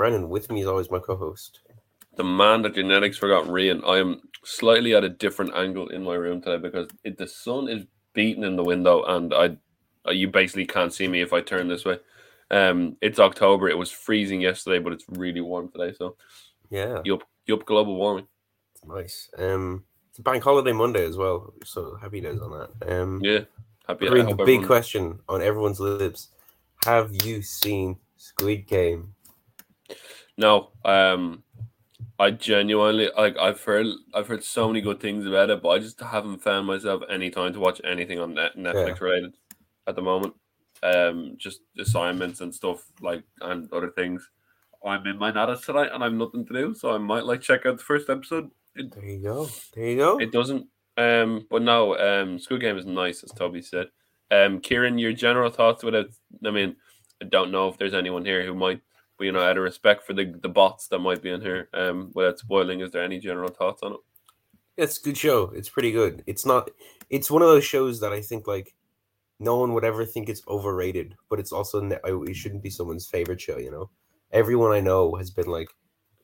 I'm your host, Kieran Brennan. With me, is always, my co-host. The man that genetics forgot, Rian. I am slightly at a different angle in my room today because it, the sun is beating in the window, and I, uh, you basically can't see me if I turn this way. Um, it's October. It was freezing yesterday, but it's really warm today. So, Yeah, yup, yup, global warming. it's nice. Um, it's a bank holiday Monday as well, so happy days on that. Um, Yeah, happy. The big everyone- question on everyone's lips: Have you seen Squid Game? No, um, I genuinely like. I've heard, I've heard so many good things about it, but I just haven't found myself any time to watch anything on net, Netflix related at the moment. Um, just assignments and stuff like and other things. I'm in my nadas tonight, and I've nothing to do, so I might like check out the first episode. It, There you go. There you go. it doesn't, um, but no, um, Squid Game is nice, as Toby said. Um, Kieran, your general thoughts without, I mean, I don't know if there's anyone here who might, you know, out of respect for the the bots that might be in here, um, without spoiling, is there any general thoughts on it? It's a good show. It's pretty good. It's not. It's one of those shows that I think like no one would ever think it's overrated, but it's also ne- I- it shouldn't be someone's favorite show. You know, everyone I know has been like,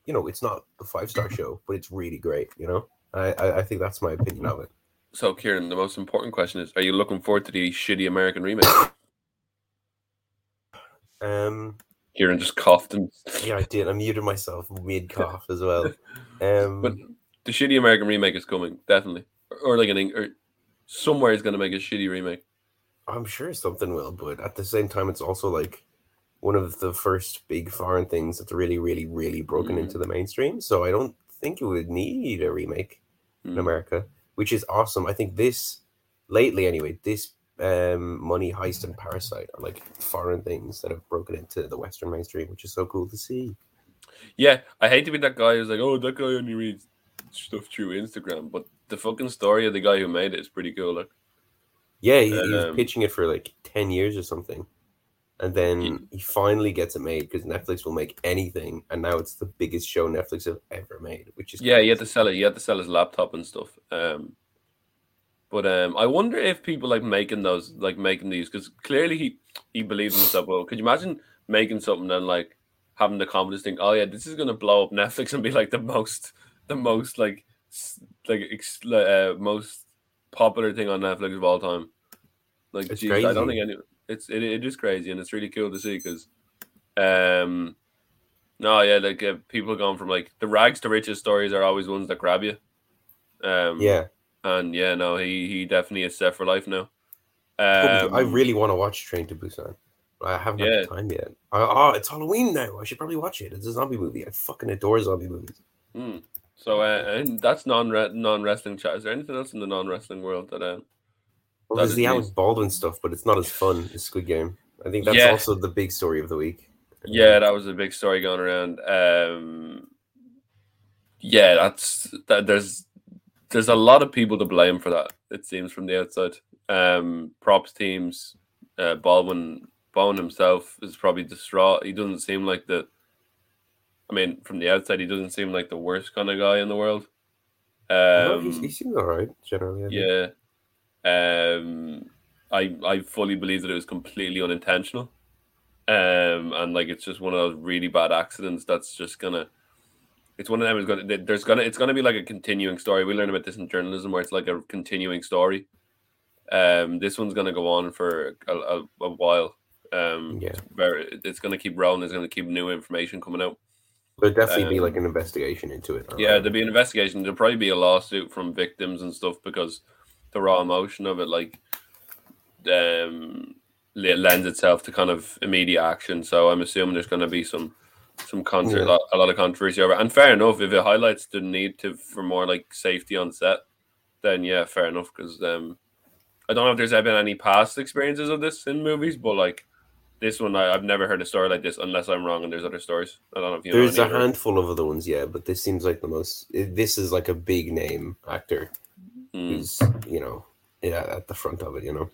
you know, it's not a five star show, but it's really great. You know, I, I I think that's my opinion of it. So, Kieran, the most important question is: Are you looking forward to the shitty American remake? Um, Kieran just coughed, and yeah, I did. I muted myself mid cough as well. Um, but the shitty American remake is coming, definitely, or, or like an or somewhere is going to make a shitty remake. I'm sure something will, but at the same time, it's also like one of the first big foreign things that's really, really, really broken Mhm. into the mainstream. So I don't think it would need a remake in Mm. America, which is awesome. I think this lately, anyway, this um, Money Heist and Parasite are like foreign things that have broken into the Western mainstream, which is so cool to see. Yeah, I hate to be that guy who's like, oh, that guy only reads stuff through Instagram, but the fucking story of the guy who made it is pretty cool. Like, Yeah, he, he was Um, pitching it for like ten years or something, and then he finally gets it made because Netflix will make anything, and now it's the biggest show Netflix have ever made, which is yeah, he had to crazy. sell it. He had to sell his laptop and stuff. Um, but um, I wonder if people like making those, like making these, because clearly he he believes in himself. Well, could you imagine making something and like having the confidence think, oh yeah, this is gonna blow up Netflix and be like the most, the most like, like ex- uh, most popular thing on Netflix of all time. Like, It's geez, I don't think any. It's it, it is crazy and it's really cool to see because, um, no, yeah, like uh, people going from like the rags to riches stories are always ones that grab you. Um, Yeah, and yeah, no, he he definitely is set for life now. Um, I really want to watch Train to Busan. I haven't Yeah. had the time yet. Oh, it's Halloween now. I should probably watch it. It's a zombie movie. I fucking adore zombie movies. hmm. So uh, that's non non wrestling chat. Is there anything else in the non wrestling world that uh, Well, That there's the Alec. Baldwin stuff, but it's not as fun as Squid Game. I think that's Yeah. also the big story of the week. Yeah, that was a big story going around. Um, yeah, that's that. There's there's a lot of people to blame for that. It seems from the outside. Um, props teams, uh, Baldwin Baldwin himself is probably distraught. He doesn't seem like the. I mean, from the outside, he doesn't seem like the worst kind of guy in the world. Um, he's, he seems all right generally. I yeah. Um I I fully believe that it was completely unintentional. Um and like it's just one of those really bad accidents that's just gonna it's one of them is gonna there's gonna it's gonna be like a continuing story. We learn about this in journalism where it's like a continuing story. Um this one's gonna go on for a, a, a while. Um Yeah. it's very it's gonna keep rolling, there's gonna keep new information coming out. There'll definitely be Um, like an investigation into it. Yeah, there'll be an investigation. There'll probably be a lawsuit from victims and stuff because the raw emotion of it, like, um, le- lends itself to kind of immediate action. So I'm assuming there's going to be some some contro- Yeah. a, lot, a lot of controversy over. And fair enough, if it highlights the need to for more like safety on set, then yeah, fair enough. Because um, I don't know if there's ever been any past experiences of this in movies, but like. This one, I, I've never heard a story like this, unless I'm wrong. And there's other stories. I don't know if you. There's a handful of other ones, yeah, but this seems like the most. This is like a big name actor Mm. who's you know yeah at the front of it. You know.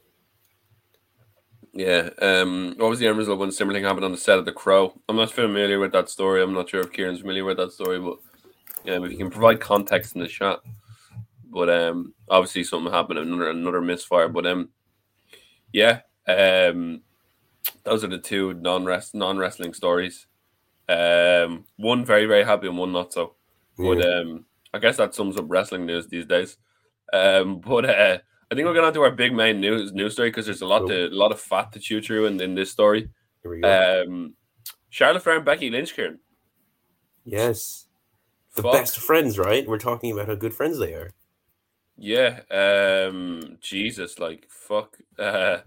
Yeah. Um, what was the end result when similar thing happened on the set of The Crow? I'm not familiar with that story. I'm not sure if Kieran's familiar with that story, but yeah, if you can provide context in the chat. But um, obviously something happened, another another misfire. But um, yeah, um, those are the two non non wrestling stories. Um, one very very happy and one not so. But um, I guess that sums up wrestling news these days. Um, but uh, I think we're going on to our big main news news story because there's a lot to a lot of fat to chew through in, in this story. Here we go. Um, Charlotte Flair and Becky Lynch, Kieran. yes. The Fuck. best friends, right? We're talking about how good friends they are. Yeah. Um, Jesus, like fuck. Uh,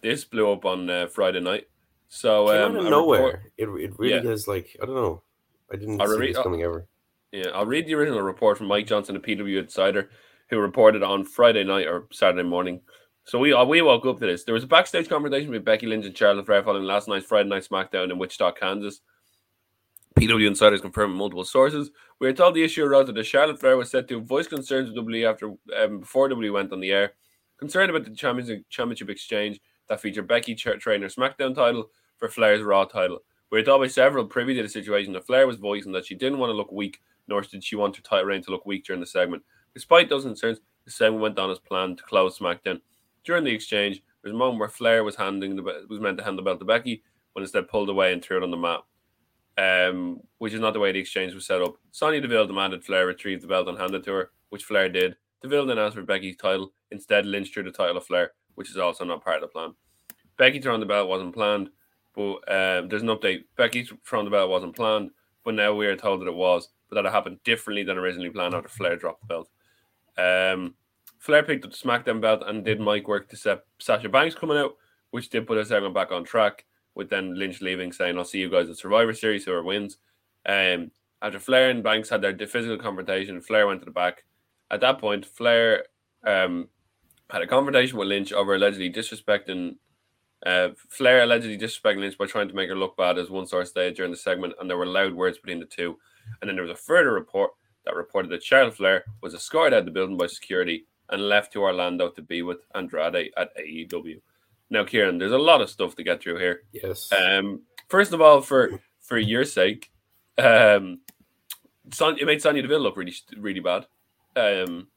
this blew up on uh, Friday night. So um, out of nowhere. report- It, it really Yeah. is like I don't know. I didn't I see re- this coming ever. Yeah, I'll read the original report from Mike Johnson, a PW Insider, who reported on Friday night or Saturday morning. So we uh, we woke up to this. There was a backstage conversation with Becky Lynch and Charlotte Flair following last night's Friday Night SmackDown in Wichita, Kansas. PW Insiders confirmed multiple sources. We are told the issue arose that Charlotte Flair was said to voice concerns with WWE after um, before WWE went on the air, concerned about the championship, exchange that featured Becky tra- training her SmackDown title for Flair's Raw title. We were told by several privy to the situation that Flair was voicing that she didn't want to look weak, nor did she want her title reign to look weak during the segment. Despite those concerns, the segment went on as planned to close SmackDown. During the exchange, there was a moment where Flair was handing the was meant to hand the belt to Becky, but instead pulled away and threw it on the mat. Um, which is not the way the exchange was set up. Sonya Deville demanded Flair retrieve the belt and hand it to her, which Flair did. Deville then asked for Becky's title. Instead, Lynch threw the title of Flair, which is also not part of the plan. Becky throwing the belt wasn't planned, but um, there's an update. Becky throwing the belt wasn't planned, but now we are told that it was, but that it happened differently than originally planned after Flair dropped the belt. Um, Flair picked up the SmackDown belt and did mic work to set Sasha Banks coming out, which did put her segment back on track. With then Lynch leaving, saying, "I'll see you guys at Survivor Series, whoever wins." Um, after Flair and Banks had their physical confrontation, Flair went to the back. At that point, Flair um, had a confrontation with Lynch over allegedly disrespecting. Uh, Flair allegedly disrespecting Lynch by trying to make her look bad, as one source stated during the segment, and there were loud words between the two. And then there was a further report that reported that Charlotte Flair was escorted out of the building by security and left to Orlando to be with Andrade at AEW. Now, Kieran, there's a lot of stuff to get through here. Yes. Um, first of all, for for your sake, um, Son, it made Sonya Deville look really really bad. Um,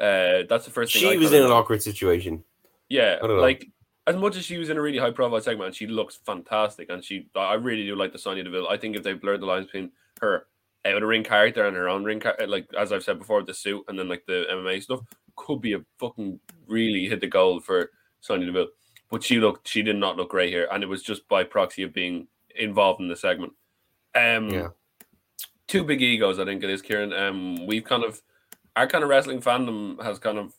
uh, that's the first thing. I she was in an awkward situation. Yeah, I like as much as she was in a really high profile segment, she looks fantastic, and she I really do like the Sonya Deville. I think if they blurred the lines between her out of ring character and her own ring, char- like as I've said before, the suit and then like the MMA stuff, could be a fucking really hit the goal for Sonya Deville. But she looked, she did not look great here, and it was just by proxy of being involved in the segment. Um, Yeah. two big egos, I think it is, Kieran. Um, we've kind of our kind of wrestling fandom has kind of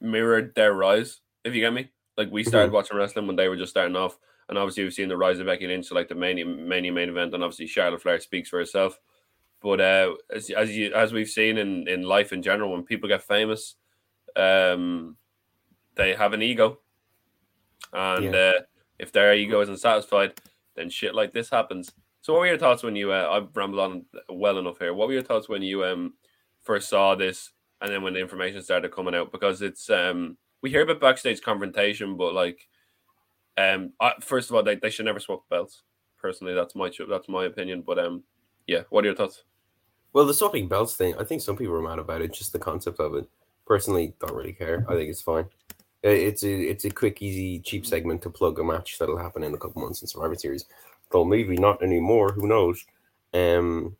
mirrored their rise. If you get me, like we started Mhm. watching wrestling when they were just starting off, and obviously we've seen the rise of Becky Lynch to like the mania, mania main event, and obviously Charlotte Flair speaks for herself. But uh, as as you as we've seen in in life in general, when people get famous, um, they have an ego, and uh, if their ego isn't satisfied, then shit like this happens. So, what were your thoughts when you? Uh, I've rambled on well enough here. What were your thoughts when you um first saw this, and then when the information started coming out? Because it's um we hear about backstage confrontation, but like um I, first of all, they, they should never swap belts. Personally, that's my that's my opinion. But um yeah, what are your thoughts? Well, the swapping belts thing, I think some people are mad about it. Just the concept of it. Personally, don't really care. I think it's fine. It's a it's a quick, easy, cheap segment to plug a match that'll happen in a couple months in Survivor Series. Though maybe not anymore. Who knows? Um,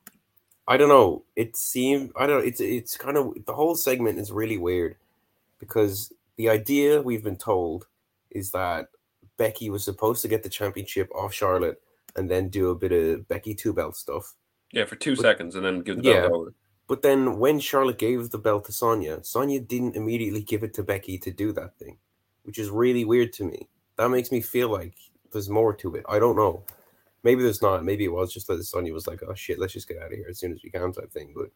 I don't know. It seemed I don't. know. It's it's kind of the whole segment is really weird because the idea we've been told is that Becky was supposed to get the championship off Charlotte and then do a bit of Becky two belt stuff. Yeah, for two But- seconds and then give the Yeah. belt over. But then when Charlotte gave the belt to Sonya, Sonya didn't immediately give it to Becky to do that thing, which is really weird to me. That makes me feel like there's more to it. I don't know. Maybe there's not. Maybe it was just that Sonya was like, "Oh shit, let's just get out of here as soon as we can," type thing. But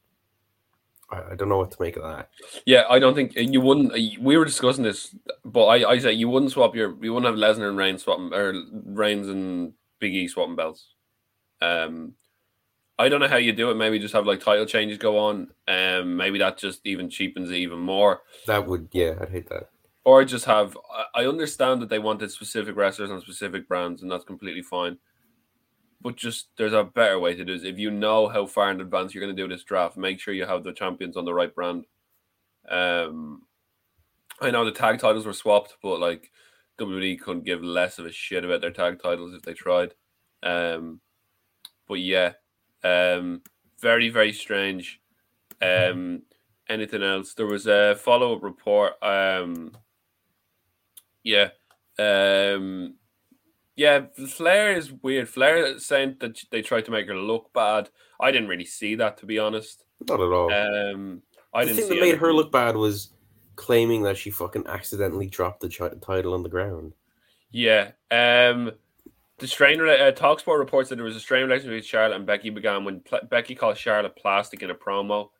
I, I don't know what to make of that. Yeah, I don't think you wouldn't. We were discussing this, but I, I say you wouldn't swap your, you wouldn't have Lesnar and Reigns swapping, or Reigns and Big E swapping belts. Um, I don't know how you do it. Maybe just have like title changes go on. Um, maybe that just even cheapens it even more. That would, yeah, I'd hate that. Or just have. I- understand that they wanted specific wrestlers on specific brands, and that's completely fine. But just there's a better way to do this. If you know how far in advance you're going to do this draft, make sure you have the champions on the right brand. Um, I know the tag titles were swapped, but like WWE couldn't give less of a shit about their tag titles if they tried. Um, but yeah, um, very very strange. Um, anything else? There was a follow up report. Um, yeah, um, yeah. Flair is weird. Flair saying that they tried to make her look bad. I didn't really see that to be honest. Not at all. Um, I the didn't thing see that made her look bad was claiming that she fucking accidentally dropped the chi- title on the ground. Yeah. Um, the strain uh, Talksport reports that there was a strain relationship between Charlotte and Becky began when Pl- Becky called Charlotte plastic in a promo.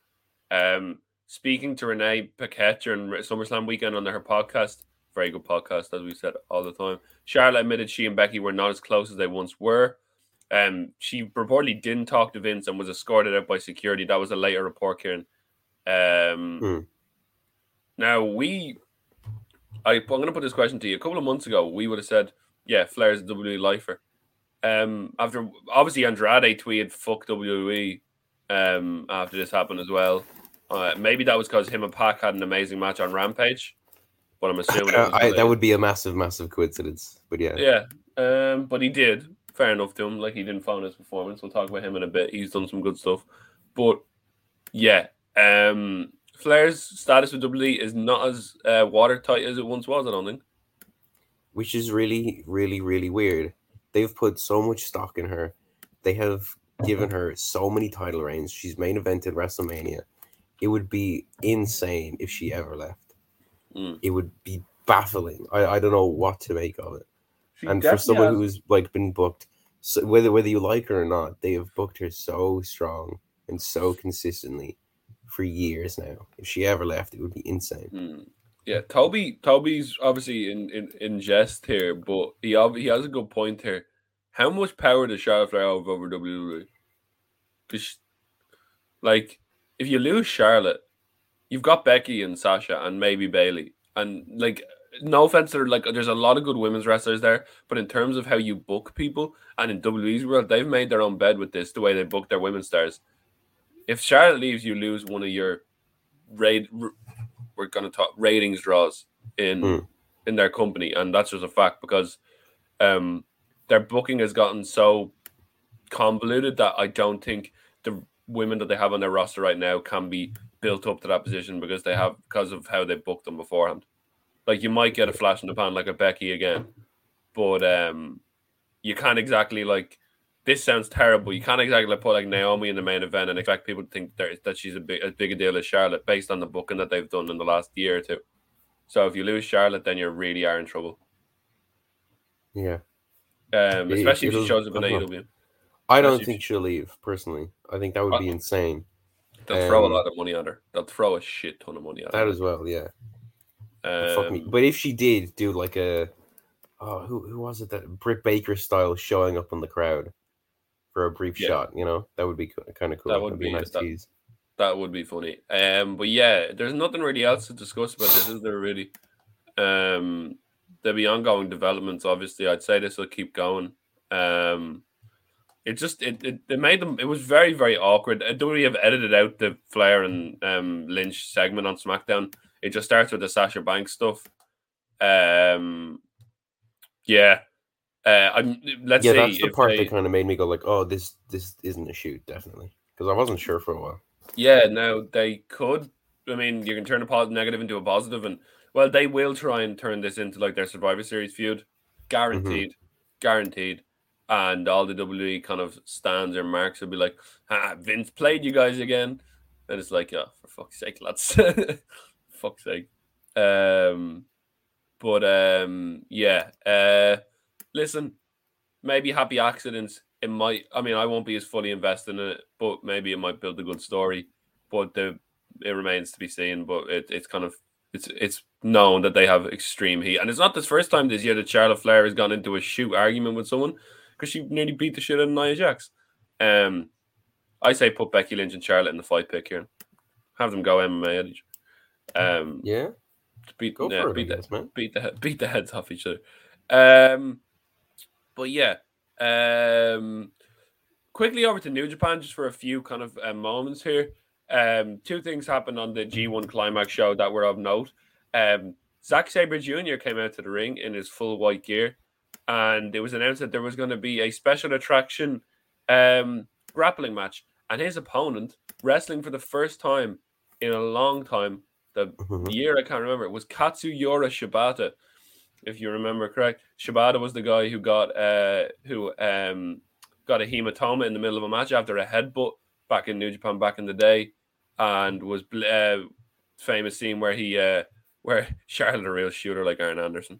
Um, speaking to Renee Paquette during SummerSlam weekend on her podcast, very good podcast, as we said all the time. Charlotte admitted she and Becky were not as close as they once were. Um, she reportedly didn't talk to Vince and was escorted out by security. That was a later report, Kieran. Um, Hmm. Now we, I, I'm going to put this question to you. A couple of months ago, we would have said, "Yeah, Flair's a WWE lifer." Um, after obviously Andrade tweeted "fuck WWE" um, after this happened as well. Uh, maybe that was because him and Pac had an amazing match on Rampage, but I'm assuming Uh, I, that would be a massive, massive coincidence. But yeah, Yeah, um, but he did. Fair enough to him. Like he didn't phone his performance. We'll talk about him in a bit. He's done some good stuff. But yeah, um, Flair's status with WWE is not as uh, watertight as it once was. I don't think. Which is really, really, really weird. They've put so much stock in her. They have given her so many title reigns. She's main evented WrestleMania. It would be insane if she ever left. Mm. It would be baffling. I, I don't know what to make of it. She and for someone has- who's like been booked, so whether whether you like her or not, they have booked her so strong and so consistently for years now. If she ever left, it would be insane. Hmm. Yeah, Toby. Toby's obviously in, in, in jest here, but he he has a good point here. How much power does Charlotte Flair have over WWE? Because, like, if you lose Charlotte, you've got Becky and Sasha and maybe Bayley, and like, no offense, there like, there's a lot of good women's wrestlers there, but in terms of how you book people, and in WWE's world, they've made their own bed with this, the way they book their women's stars. If Charlotte leaves, you lose one of your raid. We're going to talk ratings draws in Hmm. in their company, and that's just a fact because um, their booking has gotten so convoluted that I don't think the women that they have on their roster right now can be built up to that position because they have because of how they booked them beforehand. Like you might get a flash in the pan like a Becky again, but um, you can't exactly like. This sounds terrible. You can't exactly put like Naomi in the main event and expect people to think that, that she's a big as big a deal as Charlotte based on the booking that they've done in the last year or two. So if you lose Charlotte, then you really are in trouble. Yeah. Um, It- especially if she shows up in. AEW. I don't think she'll leave personally. I think that would be insane. They'll throw a Um, lot of money at her. They'll throw a shit ton of money at That her. as well, yeah. Fuck me. Um, But if she did do like a, oh, who who was it that Britt Baker style showing up on the crowd for a brief Yeah. shot? You know, that would be kind of cool. That would That'd be- a nice that- tease. that would be funny. Um, but yeah, there's nothing really else to discuss about this, is there? Really, um, there'll be ongoing developments. Obviously, I'd say this will keep going. Um, it just it, it, it made them. It was very very awkward. Uh, WWE have edited out the Flair and um, Lynch segment on SmackDown. It just starts with the Sasha Banks stuff. Um, yeah. Uh, I'm, let's yeah, that's the part they- that kind of made me go like, oh, this this isn't a shoot, definitely, because I wasn't sure for a while. Yeah, now they could. I mean, you can turn a positive negative into a positive, and well, they will try and turn this into like their Survivor Series feud, guaranteed, guaranteed. And all the WWE kind of stands or marks will be like, ah, Vince played you guys again, and it's like, oh, for fuck's sake, lads, fuck's sake. Um, but um, yeah. Uh, listen, maybe happy accidents. It might. I mean, I won't be as fully invested in it, but maybe it might build a good story. But the it remains to be seen. But it, it's kind of it's it's known that they have extreme heat, and it's not the first time this year that Charlotte Flair has gone into a shoot argument with someone because she nearly beat the shit out of Nia Jax. Um, I say put Becky Lynch and Charlotte in the fight pick here. Have them go MMA at each. Um, Yeah, beat go yeah, beat the man. beat the beat the heads off each other. Um, but yeah, um, quickly over to New Japan just for a few kind of uh, moments here. Um, two things happened on the G1 Climax show that were of note. Um, Zack Sabre Jr. came out to the ring in his full white gear, and it was announced that there was going to be a special attraction um, grappling match, and his opponent wrestling for the first time in a long time. The Mhm. year I can't remember. It was Katsuyori Shibata, if you remember correct. Shibata was the guy who got uh who um got a hematoma in the middle of a match after a headbutt back in New Japan back in the day, and was uh, famous scene where he uh where Charlotte a real shooter like Aaron Anderson.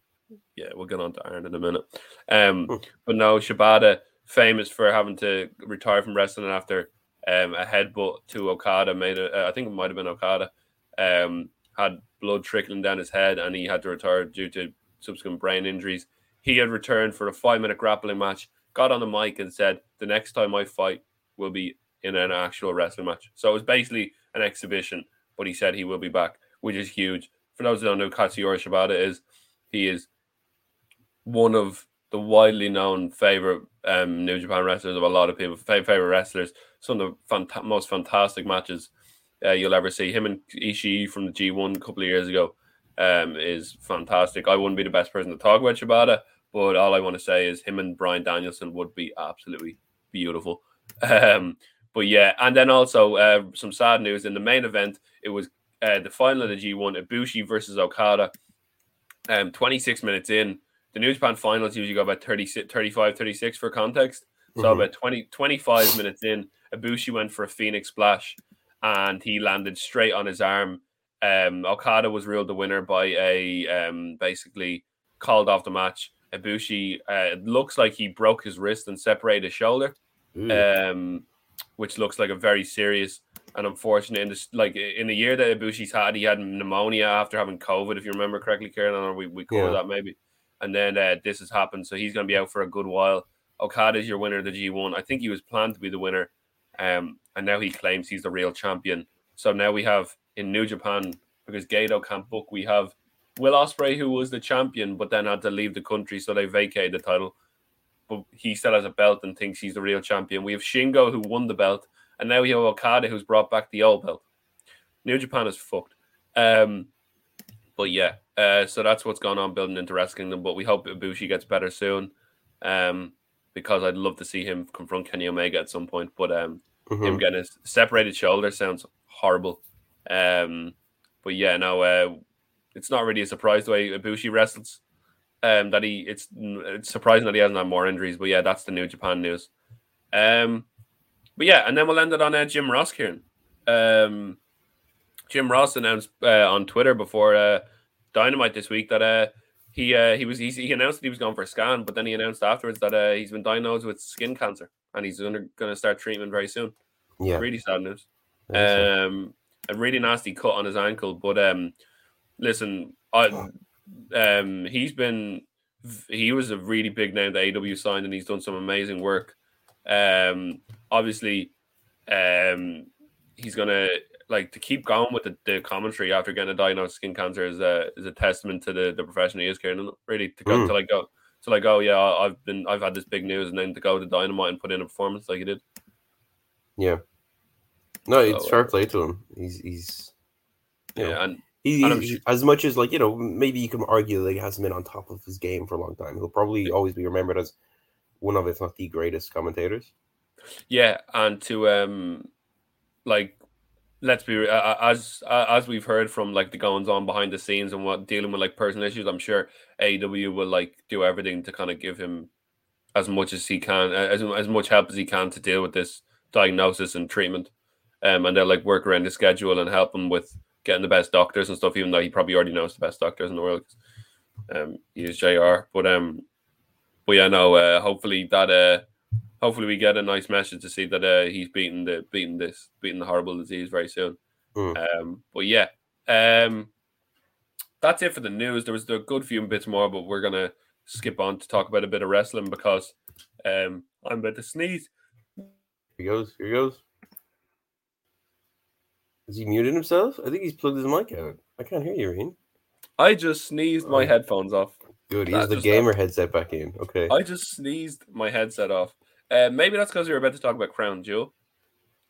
Yeah, we'll get on to Aaron in a minute. Um, Hmm. but no, Shibata famous for having to retire from wrestling after um, a headbutt to Okada made it. Uh, I think it might have been Okada. Um, had blood trickling down his head, and he had to retire due to subsequent brain injuries. He had returned for a five-minute grappling match. Got on the mic and said, "The next time I fight will be in an actual wrestling match." So it was basically an exhibition, but he said he will be back, which is huge. For those who don't know, Katsuyori Shibata is he is one of the widely known favorite um, New Japan wrestlers of a lot of people, fa- favorite wrestlers. Some of the fanta- most fantastic matches uh, you'll ever see. Him and Ishii from the G1 a couple of years ago um, is fantastic. I wouldn't be the best person to talk about Shibata, but all I want to say is him and Bryan Danielson would be absolutely beautiful. Um, but yeah, and then also uh, some sad news in the main event. It was uh, the final of the G1, Ibushi versus Okada. Um, 26 minutes in, the New Japan finals usually go about 30, 35, 36 for context. So Mhm. about 20, 25 minutes in, Ibushi went for a Phoenix splash and he landed straight on his arm. Um, Okada was ruled the winner by a um, basically called off the match. Ibushi, uh, it looks like he broke his wrist and separated his shoulder Ooh. um, which looks like a very serious and unfortunate. In this, like in the year that Ibushi's had, he had pneumonia after having COVID, if you remember correctly. I know we we covered Yeah. that maybe, and then uh, this has happened, so he's going to be out for a good while. Okada is your winner of the G1. I think he was planned to be the winner, um, and now he claims he's the real champion. So now we have in New Japan because Gedo can't book. We have Will Ospreay, who was the champion, but then had to leave the country, so they vacated the title but he still has a belt and thinks he's the real champion. We have Shingo who won the belt, and now we have Okada who's brought back the old belt. New Japan is fucked. Um, but yeah, uh, so that's what's gone on building into Wrestle Kingdom. But we hope Ibushi gets better soon, um, because I'd love to see him confront Kenny Omega at some point. But um, Mhm. him getting his separated shoulder sounds horrible. Um, but yeah, no, uh, it's not really a surprise the way Ibushi wrestles. Um, that he it's it's surprising that he hasn't had more injuries. But yeah, that's the New Japan news. Um, but yeah, and then we'll end it on uh, Jim Ross, Kieran. Um, Jim Ross announced uh, on Twitter before uh, Dynamite this week that uh, he uh, he was he, he announced that he was going for a scan, but then he announced afterwards that uh, he's been diagnosed with skin cancer and he's going to start treatment very soon. Yeah. Really sad news. Um, a really nasty cut on his ankle, but um, listen, I um, he's been he was a really big name that AEW signed, and he's done some amazing work. Um, obviously, um, he's gonna like to keep going with the, the commentary after getting a diagnosed skin cancer is a is a testament to the the profession he is, Kieran. Really to go Mm. to like go to like oh yeah, I've been I've had this big news, and then to go to Dynamite and put in a performance like he did. yeah. No, it's So, fair uh, play to him. He's he's you know, Yeah, and he, and as much as like you know maybe you can argue that he hasn't been on top of his game for a long time. He'll probably always be remembered as one of if not the greatest commentators. Yeah, and to um, like, let's be uh, as uh, as we've heard from like the goings on behind the scenes and what dealing with like personal issues. I'm sure AEW will like do everything to kind of give him as much as he can, uh, as as much help as he can to deal with this diagnosis and treatment. Um, and they'll like work around his schedule and help him with getting the best doctors and stuff. Even though he probably already knows the best doctors in the world. Um, he is Jr. But um, but yeah, no. Uh, hopefully that uh hopefully we get a nice message to see that uh, he's beating the beating this beating the horrible disease very soon. Mm. Um, but yeah, um, that's it for the news. There was a good few bits more, but we're gonna skip on to talk about a bit of wrestling because um, I'm about to sneeze. Here he goes. Here he goes. Is he muted himself? I think he's plugged his mic out. I can't hear you, Reen. I just sneezed my Oh. headphones off. Good. He has the gamer headset back in. Okay. I just sneezed my headset off. Uh, maybe that's because we were about to talk about Crown Jewel.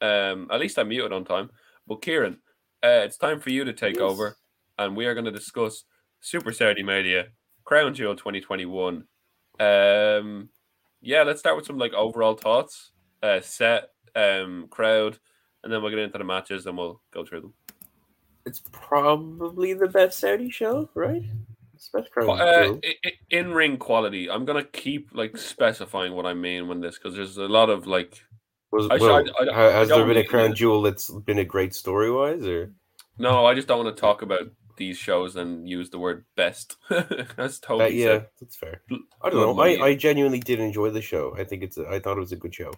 Um, at least I muted on time. But Kieran, uh, it's time for you to take Yes. over, and we are going to discuss Super Saturday Media Crown Jewel 2021. Um, yeah, let's start with some like overall thoughts. uh, set um, crowd, and then we'll get into the matches and we'll go through them. It's probably the best Saudi show, right? It's best crowd. Uh, show. in ring quality, I'm gonna keep like specifying what I mean when this because there's a lot of like. Was, I- well, I- I- has I there been a really- crown jewel that's been a great story wise, or No, I just don't want to talk about these shows and use the word best. That's Uh, totally yeah, that's fair. I don't know. I. I genuinely did enjoy the show. I think it's. A, I thought it was a good show.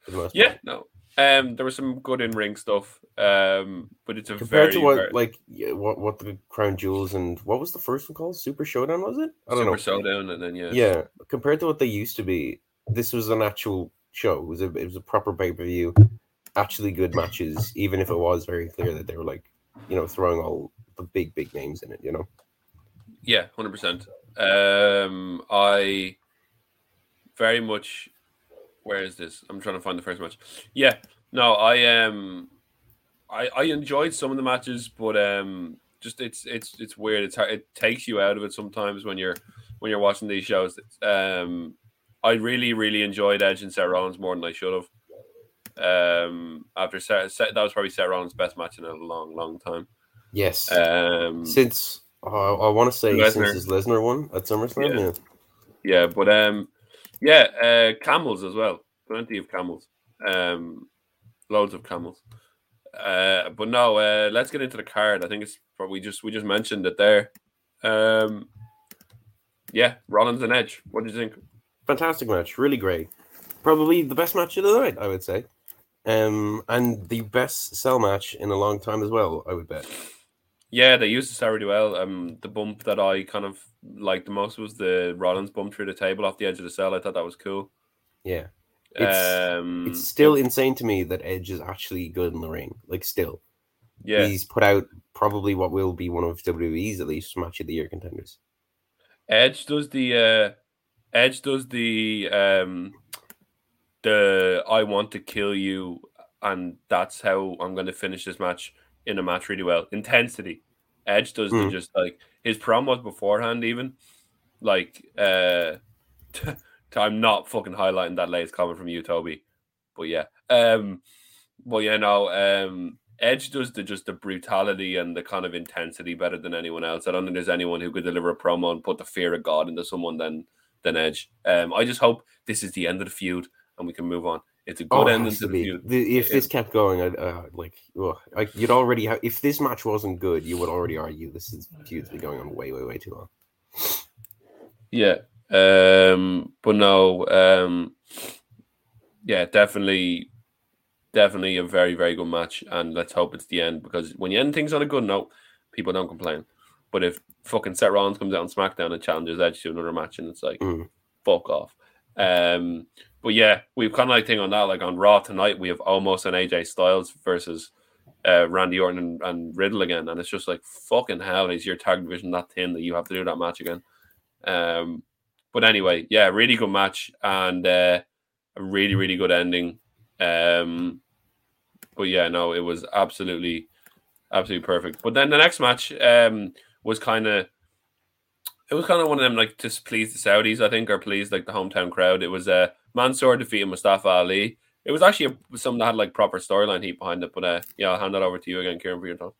For the most Yeah, part. no. Um, there was some good in ring stuff. Um, but it's a Compared very, to what, very like, yeah, what what the crown jewels and what was the first one called? Super Showdown was it? I don't super know. showdown, and then yeah, Yeah, compared to what they used to be, this was an actual show. It was a it was a proper pay per view, actually good matches. Even if it was very clear that they were like, you know, throwing all the big big names in it. You know. yeah, hundred percent. Um, I very much. Where is this? I'm trying to find the first match. Yeah, no, I um, I I enjoyed some of the matches, but um, just it's it's it's weird. It's hard, it takes you out of it sometimes when you're when you're watching these shows. Um, I really really enjoyed Edge and Seth Rollins more than I should have. Um, after Seth, that was probably Seth Rollins' best match in a long long time. Yes. Um, since uh, I want to say Lesnar. since his Lesnar one at SummerSlam. Yeah. Yeah. Yeah, but um, yeah, uh, camels as well. Plenty of camels. Um, loads of camels. Uh, but no, uh, let's get into the card. I think it's probably just we just mentioned it there. Um, yeah, Rollins and Edge. What do you think? Fantastic match, really great. Probably the best match of the night, I would say. Um, and the best cell match in a long time as well, I would bet. Yeah, they used this already well. Um, the bump that I kind of liked the most was the Rollins bump through the table off the edge of the cell. I thought that was cool. Yeah. It's- um, It's still insane to me that Edge is actually good in the ring. Like, still. yeah. He's put out probably what will be one of WWE's at least match of the year contenders. Edge does the uh Edge does the um the I want to kill you and that's how I'm going to finish this match in a match really well. Intensity. Edge does the Mm. just like his promos beforehand even like uh I'm not fucking highlighting that latest comment from you Toby. But yeah. Um but yeah no um Edge does the just the brutality and the kind of intensity better than anyone else. I don't think there's anyone who could deliver a promo and put the fear of God into someone than than Edge. Um, I just hope this is the end of the feud and we can move on. It's a good Oh, it ending to to the be. feud. The- if Yeah. this kept going, I'd uh, like, ugh, like you'd already have. If this match wasn't good, you would already argue this is feud's been going on way, way, way too long. Yeah. Um, but no, um, yeah, definitely, definitely a very, very good match. And let's hope it's the end because when you end things on a good note, people don't complain. But if fucking Seth Rollins comes out on SmackDown and challenges Edge to another match, and it's like, Mm. fuck off. Um, but yeah, we've kind of like thing on that. Like on Raw tonight, we have almost an AJ Styles versus uh, Randy Orton and, and Riddle again, and it's just like fucking hell. Is your tag division that thin that you have to do that match again? Um, but anyway, yeah, really good match and uh, a really really good ending. Um, but yeah, no, it was absolutely absolutely perfect. But then the next match um, was kind of it was kind of one of them like to please the Saudis, I think, or please like the hometown crowd. It was uh, Mansoor defeating Mustafa Ali. It was actually a, something that had like proper storyline heat behind it. But uh, yeah, I'll hand that over to you again, Kieran, for your thoughts.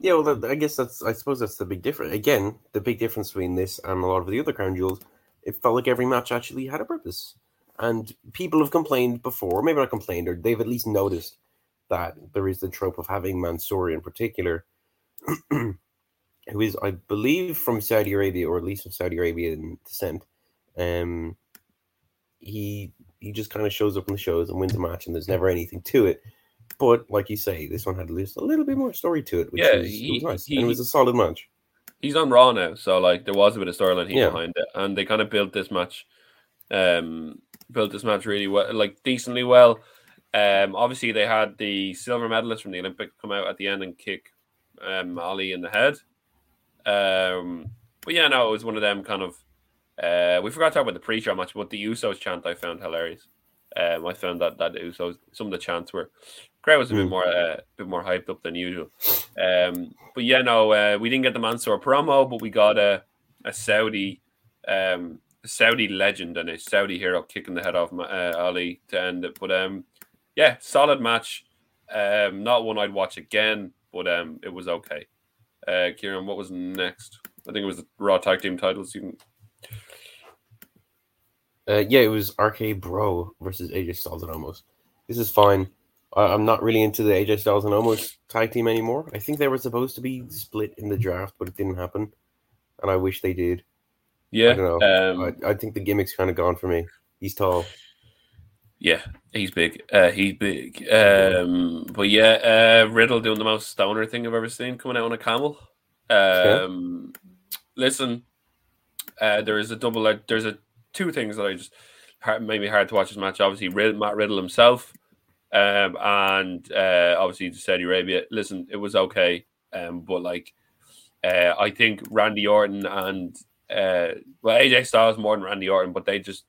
Yeah, well, I guess that's. I suppose that's the big difference. Again, the big difference between this and a lot of the other crown jewels, it felt like every match actually had a purpose, and people have complained before, maybe not complained, or they've at least noticed that there is the trope of having Mansoor in particular, who is, I believe, from Saudi Arabia or at least of Saudi Arabian descent. Um, he he just kind of shows up in the shows and wins a match, and there's never anything to it. But like you say, this one had at least a little bit more story to it, which Yeah, was, it he- was nice, he- and it was a solid match. He's on Raw now, so like there was a bit of storyline Yeah. behind it, and they kind of built this match, um, built this match really well, like decently well. Um, obviously they had the silver medalist from the Olympics come out at the end and kick um Ali in the head. Um, but yeah, no, it was one of them kind of. Uh, we forgot to talk about the pre-show match, but the Usos chant I found hilarious. Um, I found that that Usos some of the chants were crowd was a bit Mm. more uh, a bit more hyped up than usual. Um, but yeah, no, uh, we didn't get the Mansoor promo, but we got a a Saudi um Saudi legend and a Saudi hero kicking the head off uh, Ali to end it. But um, yeah, solid match. Um, not one I'd watch again, but um, it was okay. Uh, Kieran, what was next? I think it was the Raw Tag Team titles. You can... uh, yeah, it was RK Bro versus AJ Styles and Omos. This is fine. I, am not really into the AJ Styles and Omos tag team anymore. I think they were supposed to be split in the draft, but it didn't happen, and I wish they did. Yeah, I don't know. Um, I, I think the gimmick's kind of gone for me. He's tall. Yeah, he's big. Uh, he's big. Um, but yeah, uh, Riddle doing the most stoner thing I've ever seen coming out on a camel. Um. Listen, uh, there is a double. There's a two things that I just hard, made me hard to watch this match. Obviously, Matt Riddle himself, um, and uh, obviously Saudi Arabia. Listen, it was okay, um, but like, uh, I think Randy Orton and uh, well AJ Styles more than Randy Orton, but they just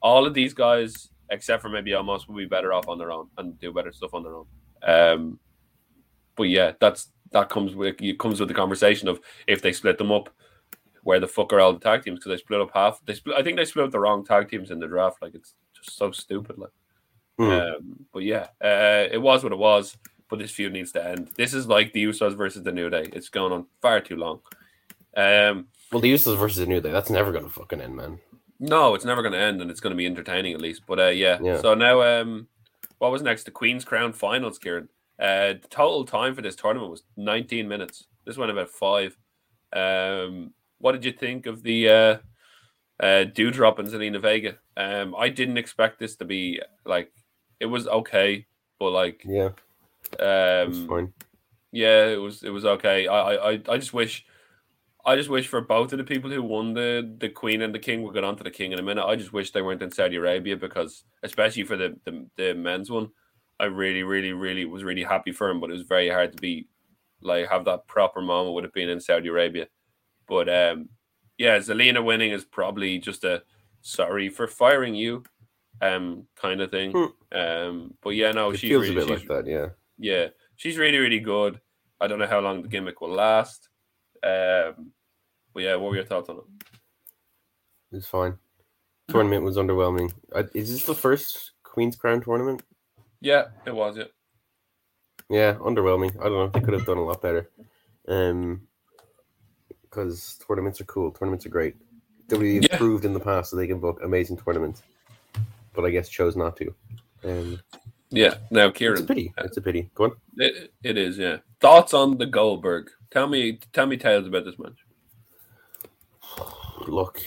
all of these guys except for maybe Omos will be better off on their own and do better stuff on their own. Um, but yeah, that's that comes with it comes with the conversation of if they split them up, where the fuck are all the tag teams? Because they split up half. They split. I think they split up the wrong tag teams in the draft. Like it's just so stupid. Like, mm. um, but yeah, uh, it was what it was. But this feud needs to end. This is like the Usos versus the New Day. It's going on far too long. Um, well, the Usos versus the New Day. That's never going to fucking end, man. No, it's never going to end, and it's going to be entertaining at least. But uh, yeah. yeah. So now, um, what was next? The Queen's Crown Finals, Kieran. Uh, the total time for this tournament was 19 minutes. This went about five. Um, what did you think of the uh, uh, Doudrop and Zelina Vega? Um, I didn't expect this to be like it was okay, but like yeah, um, fine. Yeah, it was it was okay. I I I just wish I just wish for both of the people who won the the Queen and the King. We'll get on to the King in a minute. I just wish they weren't in Saudi Arabia because, especially for the the, the men's one, I really, really, really was really happy for him. But it was very hard to be like have that proper moment would have been in Saudi Arabia. But um, yeah, Zelina winning is probably just a sorry for firing you, um, kind of thing. Hmm. Um, but yeah, no, it she's feels really, a bit like that. Yeah, yeah, she's really, really good. I don't know how long the gimmick will last. Um, but yeah, what were your thoughts on it? It's fine. Tournament was underwhelming. is this the first Queen's Crown tournament? Yeah, it was. Yeah. Yeah, underwhelming. I don't know. They could have done a lot better. Um, because tournaments are cool. Tournaments are great. WWE yeah. proved in the past that they can book amazing tournaments, but I guess chose not to. Um, yeah. Now, Kieran, it's a pity. It's a pity. Go on. It, it is. Yeah. Thoughts on the Goldberg? Tell me. Tell me tales about this match look,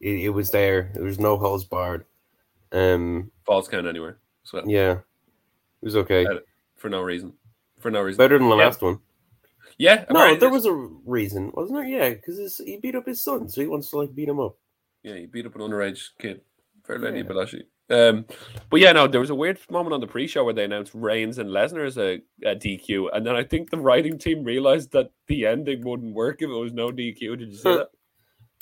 it, it was there. There was no holes barred. Um, Falls count anywhere. So yeah, it was okay for no reason. For no reason. Better than the yeah. last one. Yeah. No, there was a reason, wasn't there? Yeah, because he beat up his son, so he wants to like beat him up. Yeah, he beat up an underage kid. Fair lady, yeah. Um, but yeah, no, there was a weird moment on the pre-show where they announced Reigns and Lesnar as a, a, DQ, and then I think the writing team realized that the ending wouldn't work if it was no DQ. Did you see that?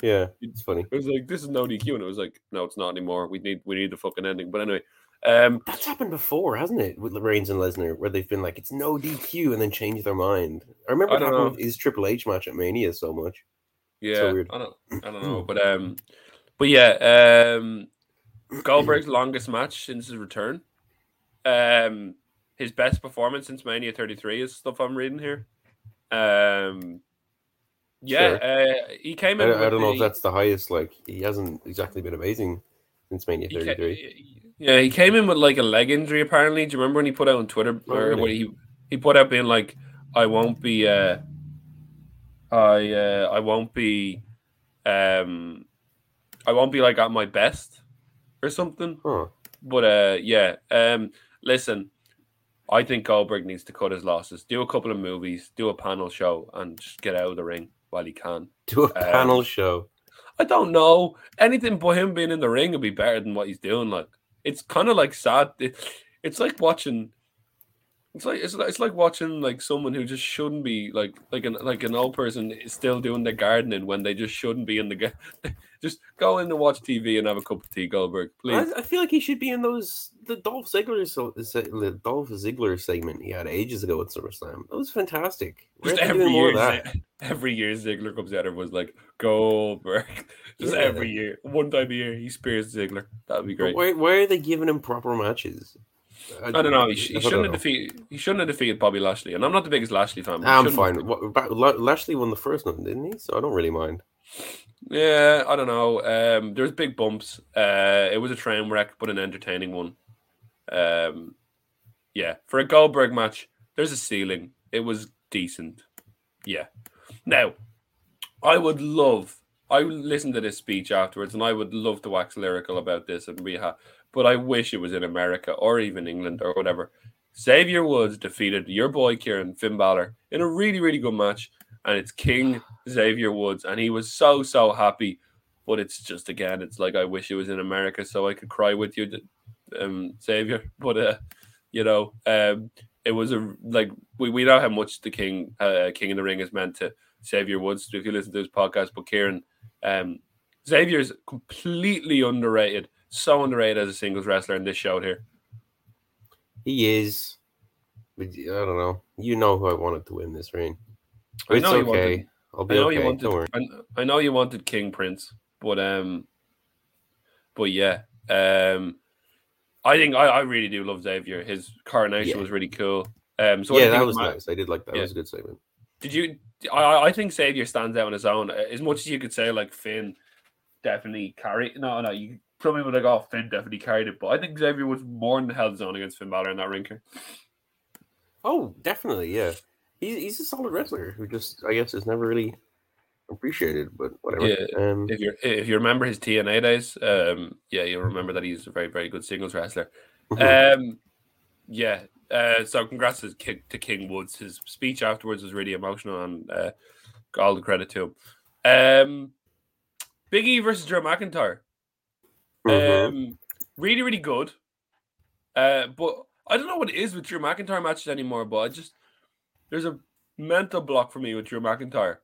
Yeah, it's funny. It was like this is no DQ, and it was like no, it's not anymore. We need we need the fucking ending. But anyway, um, that's happened before, hasn't it? With Reigns and Lesnar, where they've been like it's no DQ and then change their mind. I remember I talking with his Triple H match at Mania so much. Yeah, so I don't, I don't know, but um, but yeah, um, Goldberg's longest match since his return. Um, his best performance since Mania 33 is stuff I'm reading here. Um, yeah, sure. uh, he came in. I, I don't the, know if that's the highest. Like he hasn't exactly been amazing since Mania 33. yeah, he came in with like a leg injury. Apparently, do you remember when he put out on Twitter oh, or really? he he put out being like, "I won't be, uh, I uh, I won't be, um, I won't be like at my best or something." Huh. But uh, yeah, um, listen. I think Goldberg needs to cut his losses, do a couple of movies, do a panel show, and just get out of the ring while he can. Do a um, panel show. I don't know. Anything but him being in the ring would be better than what he's doing. Like it's kind of like sad. It, it's like watching It's like it's like, it's like watching like someone who just shouldn't be like like an like an old person is still doing their gardening when they just shouldn't be in the ga- just go in and watch TV and have a cup of tea, Goldberg, please. I, I feel like he should be in those the Dolph Ziggler so the Dolph Ziggler segment he had ages ago at SummerSlam. That was fantastic. Just every year? Every year Ziggler comes out and was like Goldberg. Just Yeah. every year, one time a year, he spears Ziggler. That'd be great. why, why are they giving him proper matches? I don't know. He, he shouldn't have defeated. He shouldn't have defeated Bobby Lashley, and I'm not the biggest Lashley fan. but I'm fine. What, Lashley won the first one, didn't he? So I don't really mind. Yeah, I don't know. Um, there's big bumps. Uh, it was a train wreck, but an entertaining one. Um, yeah, for a Goldberg match, there's a ceiling. It was decent. Yeah. Now, I would love. I listened to this speech afterwards, and I would love to wax lyrical about this and reha. But I wish it was in America or even England or whatever. Xavier Woods defeated your boy Kieran Finn Balor in a really, really good match, and it's King Xavier Woods, and he was so so happy. But it's just again, it's like I wish it was in America so I could cry with you, um, Xavier. But uh, you know, um, it was a like we, we know how much the King uh, King in the Ring has meant to Xavier Woods. If you listen to this podcast, but Kieran, um, Xavier's completely underrated, so underrated as a singles wrestler in this show here. He is. But I don't know. You know who I wanted to win this. I It's know you okay. wanted- I'll be I know okay. you wanted. I, I know you wanted King Prince, but um, but yeah, um, I think I, I really do love Xavier. His coronation Yeah. was really cool. Um, so yeah, that was nice. I did like that. Yeah. That was a good segment. Did you? I I think Xavier stands out on his own. As much as you could say like Finn definitely carry. No, no, you probably would like oh Finn definitely carried it, but I think Xavier was more than held his own against Finn Balor in that ring. Oh, definitely. Yeah. He's, he's a solid wrestler who just, I guess, is never really appreciated, but whatever. Yeah, Um, If you if you remember his TNA days, um, yeah, you'll remember that he's a very very good singles wrestler. Um, yeah. Uh, so congrats to, to King Woods. His speech afterwards was really emotional, and uh, all the credit to him. Um, Big E versus Drew McIntyre. Mhm. Um, really, really good. Uh, but I don't know what it is with Drew McIntyre matches anymore. But I just there's a mental block for me with Drew McIntyre,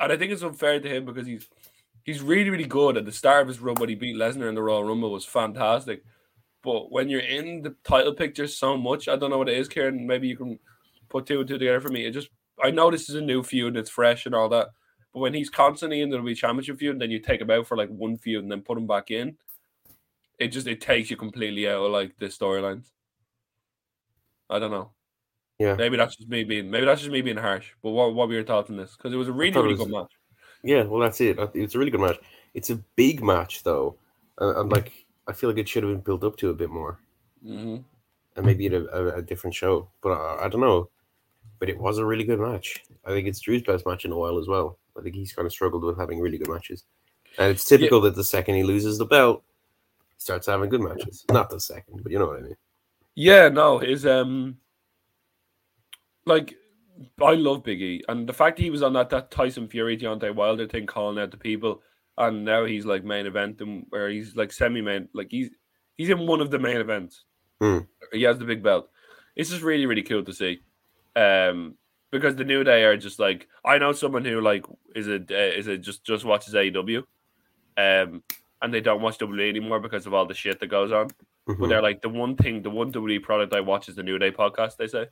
and I think it's unfair to him because he's he's really, really good. At the start of his run, when he beat Lesnar in the Royal Rumble, was fantastic. But when you're in the title picture so much, I don't know what it is, Karen. Maybe you can put two and two together for me. It just I know this is a new feud, it's fresh and all that. But when he's constantly in the WWE Championship feud, and then you take him out for like one feud and then put him back in, it just it takes you completely out of like the storylines. I don't know. Yeah. Maybe that's just me being maybe that's just me being harsh. But what what were your thoughts on this? Because it was a really really was- good match. Yeah, well, that's it. It's a really good match. It's a big match, though. And, and like, I feel like it should have been built up to a bit more. hmm and maybe at a, a, a different show. But I, I don't know. But it was a really good match. I think it's Drew's best match in a while as well. I think he's kind of struggled with having really good matches. And it's typical that the second he loses the belt, starts having good matches. Not the second, but you know what I mean. Yeah, no, his um, like I love Big E, and the fact he was on that that Tyson Fury Deontay Wilder thing, calling out the people, and now he's like main eventing where he's like semi main, like he's he's in one of the main events. Hmm. He has the big belt. It's just really really cool to see, um, because the New Day are just like I know someone who like is a uh, is a just just watches AEW, um, and they don't watch WWE anymore because of all the shit that goes on. But Mhm. they're like the one thing, the one WWE product I watch is the New Day podcast. They say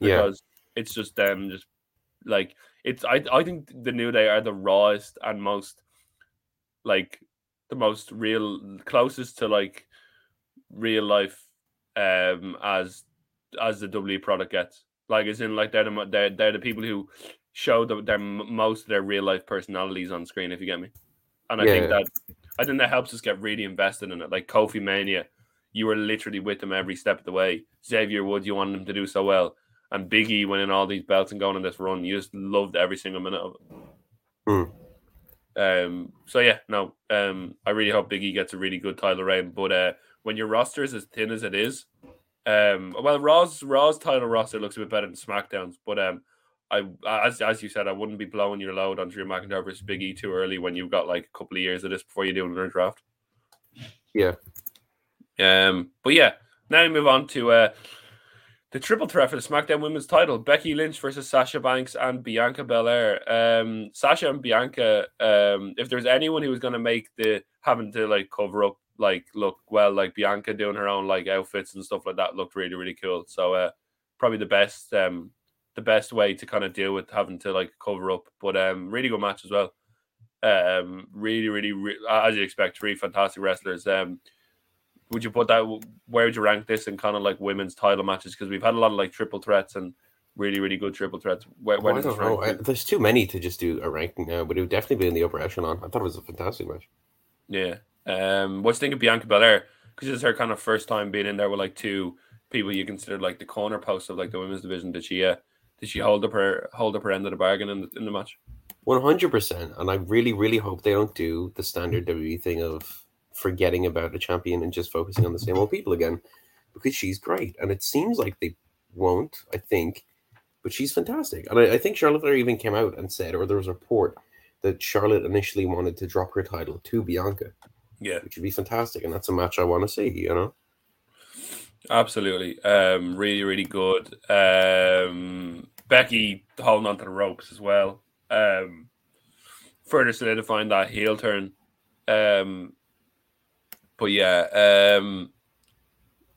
Yeah, because it's just them, just like it's. I I think the New Day are the rawest and most like the most real, closest to like real life, um, as as the WWE product gets. Like, as in, like they're the they're they're the people who show the, their most of their real life personalities on screen. If you get me, and I think that I think that helps us get really invested in it. Like Kofi Mania, you were literally with them every step of the way. Xavier Woods, you wanted him to do so well, and Biggie winning all these belts and going on this run, you just loved every single minute of it. Hmm. Um. So yeah, no. Um. I really hope Biggie gets a really good title reign. But uh, when your roster is as thin as it is, um. Well, Raw's Raw's title roster looks a bit better than SmackDown's, but um. I, as as you said, I wouldn't be blowing your load on Drew McIntyre versus Big E too early when you've got like a couple of years of this before you do another draft. yeah. Um, but yeah, now we move on to uh, the triple threat for the SmackDown Women's Title: Becky Lynch versus Sasha Banks and Bianca Belair. Um, Sasha and Bianca. Um, if there's anyone who was going to make the having to like cover up, like look well, like Bianca doing her own like outfits and stuff like that looked really really cool. So uh, probably the best um the best way to kind of deal with having to like cover up. But um, really good match as well. Um, really really re- as you expect, three fantastic wrestlers. Um would you put that? Where would you rank this in kind of like women's title matches? Because we've had a lot of like triple threats and really, really good triple threats. Where, where oh, I don't know. I, there's too many to just do a ranking now, but it would definitely be in the upper echelon. I thought it was a fantastic match. Yeah. Um, what do you think of Bianca Belair? Because it's her kind of first time being in there with like two people you consider like the corner post of like the women's division. Did she? Uh, did she hold up her hold up her end of the bargain in the, in the match? One hundred percent. And I really, really hope they don't do the standard WWE thing of forgetting about a champion and just focusing on the same old people again because she's great. And it seems like they won't, I think, but she's fantastic. And I, I think Charlotte Flair even came out and said, or there was a report that Charlotte initially wanted to drop her title to Bianca. Yeah. Which would be fantastic. And that's a match I want to see, you know? Absolutely. Um, really, really good. Um, Becky holding on to the ropes as well. Um, further solidifying that heel turn. Um, but yeah, um,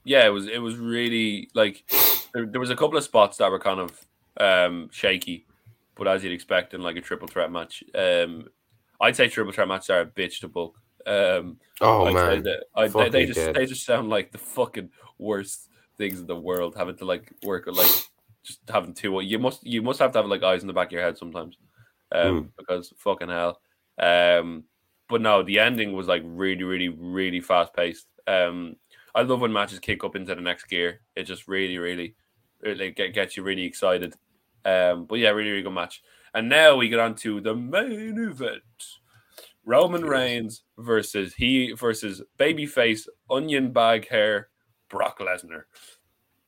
yeah, it was it was really like there, there was a couple of spots that were kind of um, shaky, but as you'd expect in like a triple threat match, um, I'd say triple threat matches are a bitch to book. Um, oh man, that, I, they, they, just dead. they just sound like the fucking worst things in the world. Having to like work like just having two. You must you must have to have like eyes in the back of your head sometimes, um, mm. because fucking hell. Um, but no, the ending was like really, really, really fast paced. Um, I love when matches kick up into the next gear. It just really, really, really get, gets you really excited. Um, but yeah, really, really good match. And now we get on to the main event: Roman Reigns versus he versus babyface onion bag hair Brock Lesnar.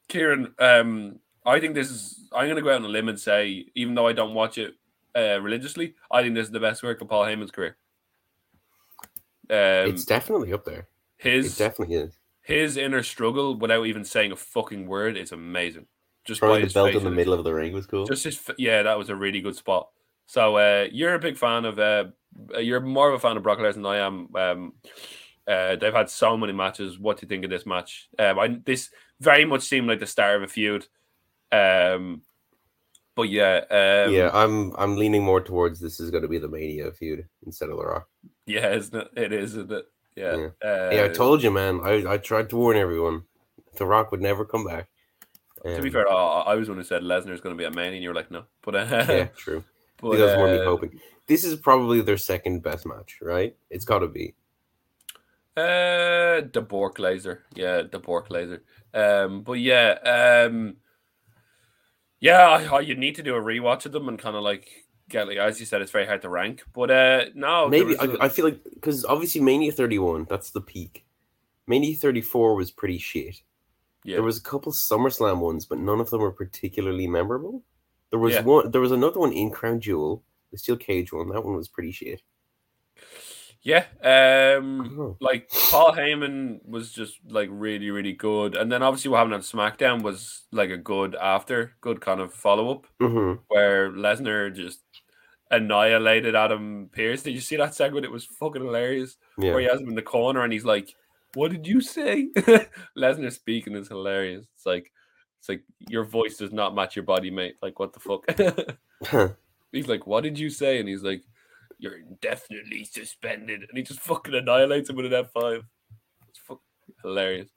Kieran, um, I think this is. I'm going to go out on a limb and say, even though I don't watch it uh, religiously, I think this is the best work of Paul Heyman's career. Um, it's definitely up there. His it definitely is. His inner struggle, without even saying a fucking word, is amazing. Just Throwing the belt in the middle of the ring was cool. Just his, yeah, that was a really good spot. So uh, you're a big fan of, uh, you're more of a fan of Brock Lesnar than I am. Um, uh, they've had so many matches. What do you think of this match? Um, I, this very much seemed like the start of a feud. Um, but yeah, um, yeah, I'm I'm leaning more towards this is going to be the Mania feud instead of the Rock. Yeah, isn't it? It is, isn't it? Yeah. Yeah, uh, yeah I told you, man. I, I tried to warn everyone. The Rock would never come back. Um, to be fair, I, I was one who said Lesnar's going to be a Mania, and you were like, no. But uh, yeah, true. But, that was more me uh, hoping. This is probably their second best match, right? It's got to be. Uh, the Bork laser, yeah, the Bork laser. Um, but yeah, um, yeah, I, I, you need to do a rewatch of them and kind of like get like as you said, it's very hard to rank. But uh no, maybe I feel like because obviously Mania thirty one, that's the peak. Mania thirty four was pretty shit. Yeah. There was a couple SummerSlam ones, but none of them were particularly memorable. There was yeah. one. There was another one in Crown Jewel, the steel cage one. That one was pretty shit. Yeah, um, like Paul Heyman was just like really, really good, and then obviously what happened on SmackDown was like a good after, good kind of follow up, mm-hmm. where Lesnar just annihilated Adam Pearce. Did you see that segment? It was fucking hilarious. Yeah. Where he has him in the corner and he's like, "What did you say?" Lesnar speaking is hilarious. It's like, it's like your voice does not match your body, mate. Like, what the fuck? he's like, "What did you say?" And he's like you're indefinitely suspended. And he just fucking annihilates him with an F5. It's fucking hilarious.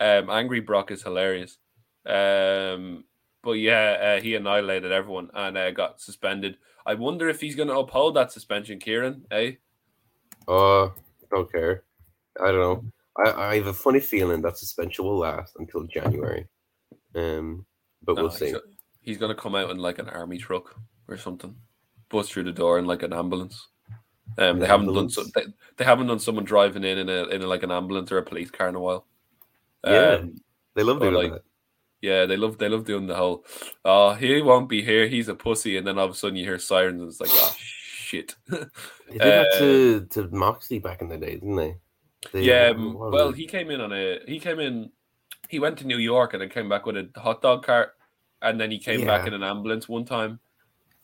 Um, Angry Brock is hilarious. Um, but yeah, uh, he annihilated everyone and uh, got suspended. I wonder if he's going to uphold that suspension, Kieran. Eh? Uh, don't care. I don't know. I, I have a funny feeling that suspension will last until January. Um, but no, we'll see. He's, he's going to come out in like an army truck or something bust through the door in like an ambulance. Um, they haven't done so, they, they haven't done someone driving in in a in a, like an ambulance or a police car in a while. Yeah, um, they love doing like, that. Yeah, they love they love doing the whole. Oh, he won't be here. He's a pussy, and then all of a sudden you hear sirens, and it's like, oh shit. they did that to um, to Moxley back in the day, didn't they? they yeah, well, he came in on a he came in he went to New York and then came back with a hot dog cart, and then he came back in an ambulance one time.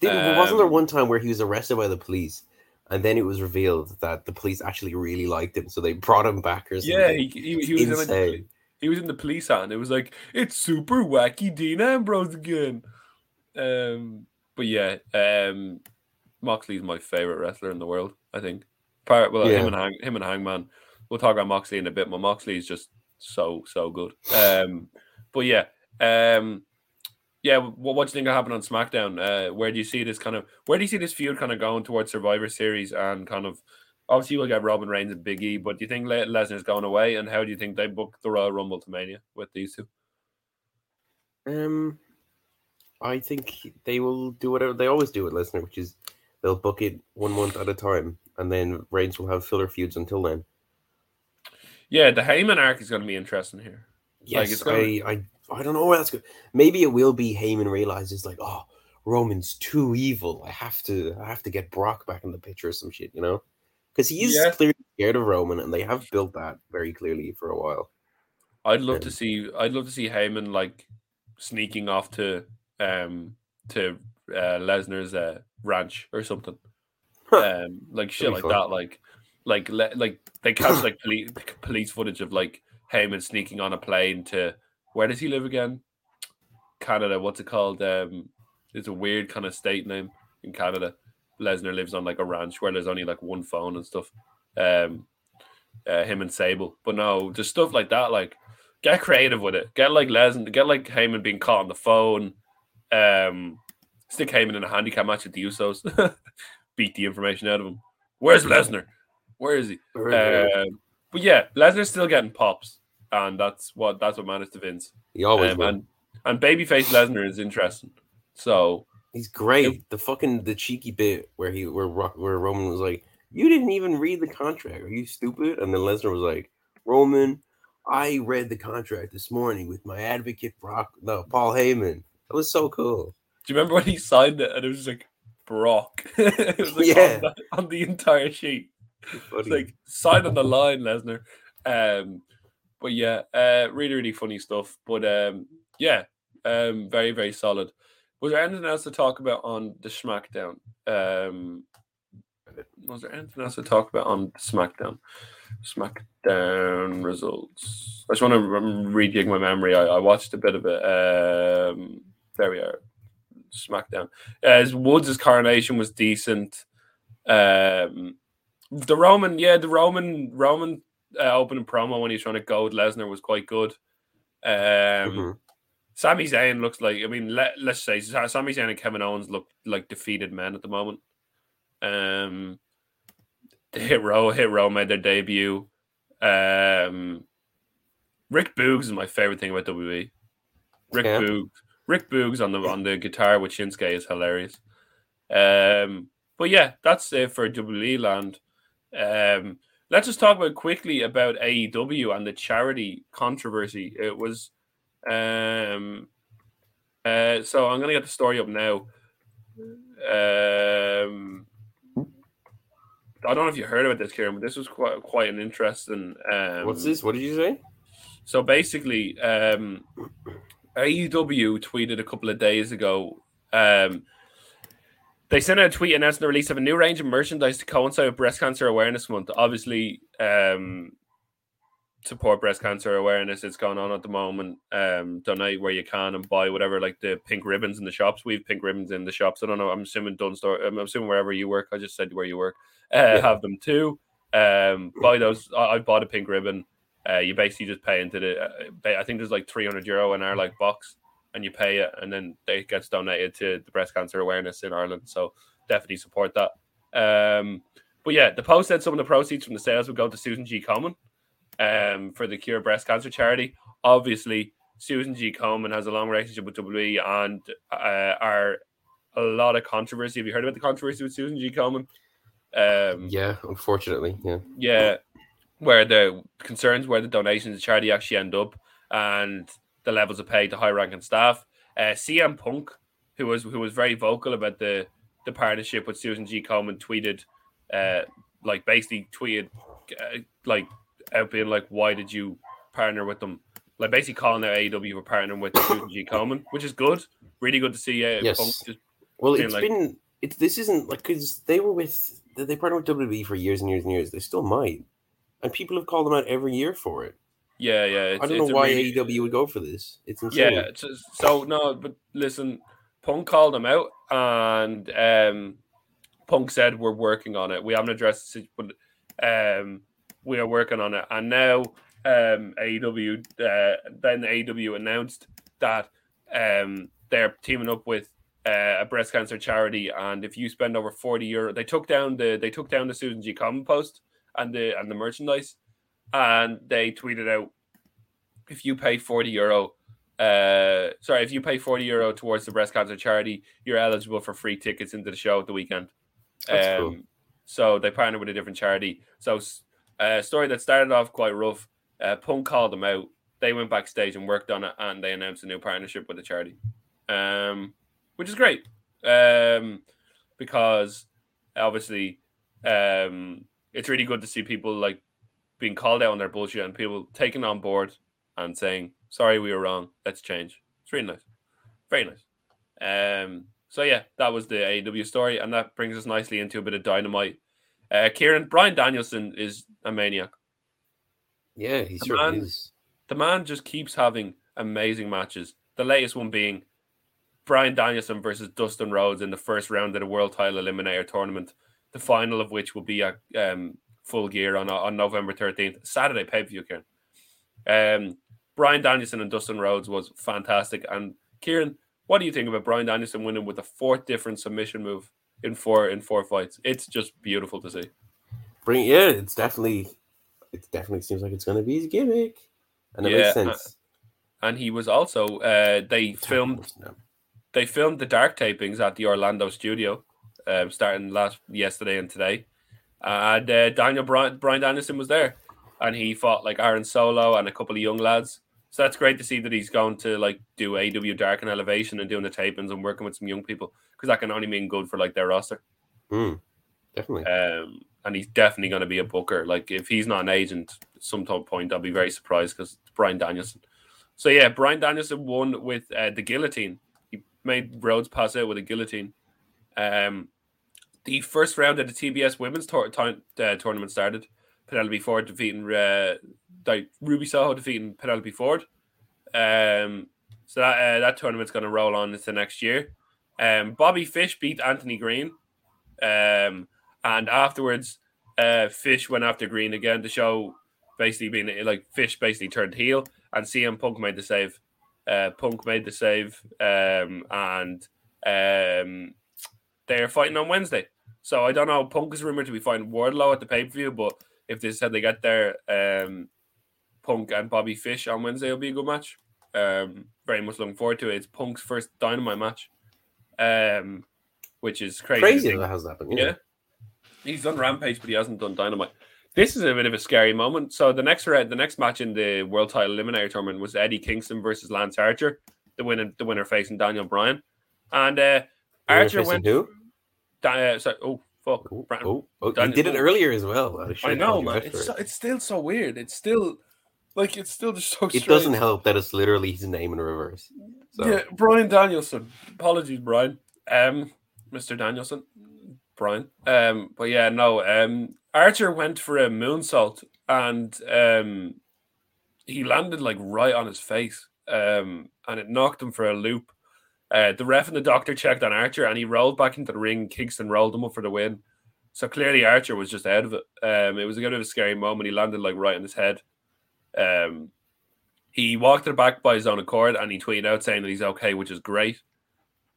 Did, wasn't there Um, one time where he was arrested by the police, and then it was revealed that the police actually really liked him, so they brought him back or something? Yeah, he, he, he was in like the, he was in the police hat, and it was like it's super wacky Dean Ambrose again. Um, but yeah, um, Moxley's my favorite wrestler in the world. I think. Part well, Yeah. him and Hang, him and Hangman. We'll talk about Moxley in a bit, but Moxley is just so so good. Um, but yeah, um, yeah. What, what do you think will happen on SmackDown? Uh, where do you see this kind of? Where do you see this feud kind of going towards Survivor Series and kind of? Obviously, we'll get Roman Reigns and Big E, but do you think Le- Lesnar's going away? And how do you think they book the Royal Rumble to Mania with these two? Um, I think they will do whatever they always do with Lesnar, which is they'll book it one month at a time, and then Reigns will have filler feuds until then. Yeah, the Heyman arc is going to be interesting here. Yes, gonna- I, I, I don't know where that's good. Maybe it will be Heyman realizes like, oh, Roman's too evil. I have to, I have to get Brock back in the picture or some shit, you know? Because he is Yeah. clearly scared of Roman, and they have built that very clearly for a while. I'd love to see. I'd love to see Heyman like sneaking off to um to uh, Lesnar's uh, ranch or something. Huh. Um, like shit like fun. that. Like like le- like they catch like police police footage of like Heyman sneaking on a plane to where does he live again? Canada. What's it called? Um, it's a weird kind of state name in Canada. Lesnar lives on like a ranch where there's only like one phone and stuff. Um, uh, him and Sable, but no, just stuff like that. Like, get creative with it. Get like Lesnar, get like Heyman being caught on the phone. Um, stick Heyman in a handicap match with the Usos. Beat the information out of him. Where's Lesnar? Where is he? Um, but yeah, Lesnar's still getting pops, and that's what that's what matters to Vince. he always Um, and and babyface Lesnar is interesting. So He's great. The fucking the cheeky bit where he where where Roman was like, "You didn't even read the contract. Are you stupid?" And then Lesnar was like, "Roman, I read the contract this morning with my advocate Brock, no Paul Heyman. That was so cool." do you remember when he signed it and it was like Brock? it was like Yeah. on, the, on the entire sheet. It's like sign on the line, Lesnar. Um, but yeah, uh, really, really funny stuff. But um, yeah, um, very, very solid. Was there anything else to talk about on the SmackDown? Um, was there anything else to talk about on SmackDown? SmackDown results. I just want to rejig my memory. I, I watched a bit of it. Um, there we are. SmackDown. As Woods' coronation was decent. Um, the Roman, yeah, the Roman Roman uh, opening promo when he's trying to goad Lesnar was quite good. Um, Mhm. Sami Zayn looks like, I mean, let, let's say Sa- Sami Zayn and Kevin Owens look like defeated men at the moment. Um, the Hit Row, Hit Row made their debut. Um, Rick Boogs is my favorite thing about WWE. Rick Yeah. Boogs, Rick Boogs on the on the guitar with Shinsuke is hilarious. Um, but yeah, that's it for WWE land. Um, let's just talk about quickly about AEW and the charity controversy. It was, um, uh, so I'm gonna get the story up now. Um, I don't know if you heard about this, Kieran, but this was quite quite an interesting. Um, What's this? What did you say? so basically, um, AEW tweeted a couple of days ago. Um, they sent out a tweet announcing the release of a new range of merchandise to coincide with Breast Cancer Awareness Month. Obviously, um, support breast cancer awareness. It's going on at the moment. Um, donate where you can and buy whatever, like the pink ribbons in the shops. We have pink ribbons in the shops. I don't know. I'm assuming Dunn store. I'm assuming wherever you work. I just said where you work. Uh, Yeah. Have them too. Um, buy those. I, I bought a pink ribbon. Uh, you basically just pay into the. Uh, I think there's like 300 euro in our like box, and you pay it, and then it gets donated to the breast cancer awareness in Ireland. So definitely support that. Um, but yeah, the post said some of the proceeds from the sales would go to Susan G. Komen um, for the Cure Breast Cancer charity. Obviously, Susan G. Komen has a long relationship with WWE and uh, are a lot of controversy. Have you heard about the controversy with Susan G. Komen? Um, Yeah, unfortunately, yeah. yeah, where the concerns where the donations to charity actually end up and the levels of pay to high ranking staff. Uh, CM Punk, who was who was very vocal about the the partnership with Susan G. Komen, tweeted, uh, like basically tweeted, uh, like out being like, why did you partner with them? like basically calling out AEW for partnering with Susan G. Komen, which is good. Really good to see. Uh, Yes. Punk just Well, it's like- been it's this isn't like because they were with they partnered with WWE for years and years and years. They still might, and people have called them out every year for it. Yeah, yeah. I don't know why really- AEW would go for this. It's insane. Yeah, it's just- so no, but listen, Punk called him out, and um, Punk said we're working on it. We haven't addressed it, but um, we are working on it. And now um, AEW, uh, then AEW announced that um, they're teaming up with uh, a breast cancer charity, and if you spend over forty euro, they took down the they took down the Susan G. Komen post and the and the merchandise, and they tweeted out if you pay 40 euro uh sorry if you pay 40 euro towards the breast cancer charity you're eligible for free tickets into the show at the weekend. That's cool. so they partnered with a different charity. So a story that started off quite rough uh, punk called them out. They went backstage and worked on it and they announced a new partnership with the charity um which is great um because obviously um it's really good to see people like being called out on their bullshit and people taking on board and saying, "Sorry, we were wrong. Let's change." It's really nice, very nice. Um, so yeah, that was the AEW story, and that brings us nicely into a bit of dynamite. Uh, Kieran Bryan Danielson is a maniac. yeah, he The certainly man- is. The man just keeps having amazing matches. The latest one being Bryan Danielson versus Dustin Rhodes in the first round of the World Title Eliminator Tournament. The final of which will be at um, Full Gear on on November thirteenth, Saturday pay per view. Kieran, um, Bryan Danielson and Dustin Rhodes was fantastic. And Kieran, what do you think about Bryan Danielson winning with a fourth different submission move in four in four fights? It's just beautiful to see. Bring yeah, it's definitely it definitely seems like it's gonna be his gimmick, and it Yeah, makes sense. And he was also uh, they filmed they filmed the dark tapings at the Orlando studio, um, starting last yesterday and today. And uh, Daniel Bryan, Bryan Danielson was there, and he fought like Aaron Solo and a couple of young lads. So that's great to see that he's going to like do AEW Dark and Elevation and doing the tapings and working with some young people because that can only mean good for like their roster. Mm, definitely. Um, and he's definitely going to be a booker. Like if he's not an agent, at some top point I'll be very surprised because it's Bryan Danielson. So yeah, Bryan Danielson won with uh, the guillotine. He made Rhodes pass out with a guillotine. Um, the first round of the TBS Women's tour- tour- uh, tournament started. Penelope Ford defeating uh, Ruby Soho defeating Penelope Ford. Um, so that uh, that tournament's going to roll on into next year. Um, Bobby Fish beat Anthony Green. Um, and afterwards, uh, Fish went after Green again to show basically being like Fish basically turned heel, and CM Punk made the save. Uh, Punk made the save, um, and um, they're fighting on Wednesday. So I don't know. Punk is rumored to be fighting Wardlow at the pay per view, but if they said they get there, um, Punk and Bobby Fish on Wednesday will be a good match. Um, very much looking forward to it. It's Punk's first Dynamite match, um, which is crazy. Crazy that has happened. Yeah. Yeah. He's done Rampage, but he hasn't done Dynamite. This is a bit of a scary moment. So the next round, the next match in the World Title Eliminator Tournament was Eddie Kingston versus Lance Archer, the winner, the winner facing Daniel Bryan, and uh, Archer went. Who? Uh, oh fuck! Oh, Bra- oh, oh, he Daniel- did it earlier as well. I, I know, man. It's so, it's still so weird. It's still like it's still just so. It strange. doesn't help that it's literally his name in reverse. So Yeah, Bryan Danielson. Apologies, Bryan. Um, Mr. Danielson, Bryan. Um, but yeah, no. Um, Archer went for a moonsault and um, he landed like right on his face. Um, and it knocked him for a loop. Uh, the ref and the doctor checked on Archer, and he rolled back into the ring. Kingston rolled him up for the win. So clearly, Archer was just out of it. Um, it was a bit of a scary moment. He landed like right on his head. Um, he walked it back by his own accord, and he tweeted out saying that he's okay, which is great.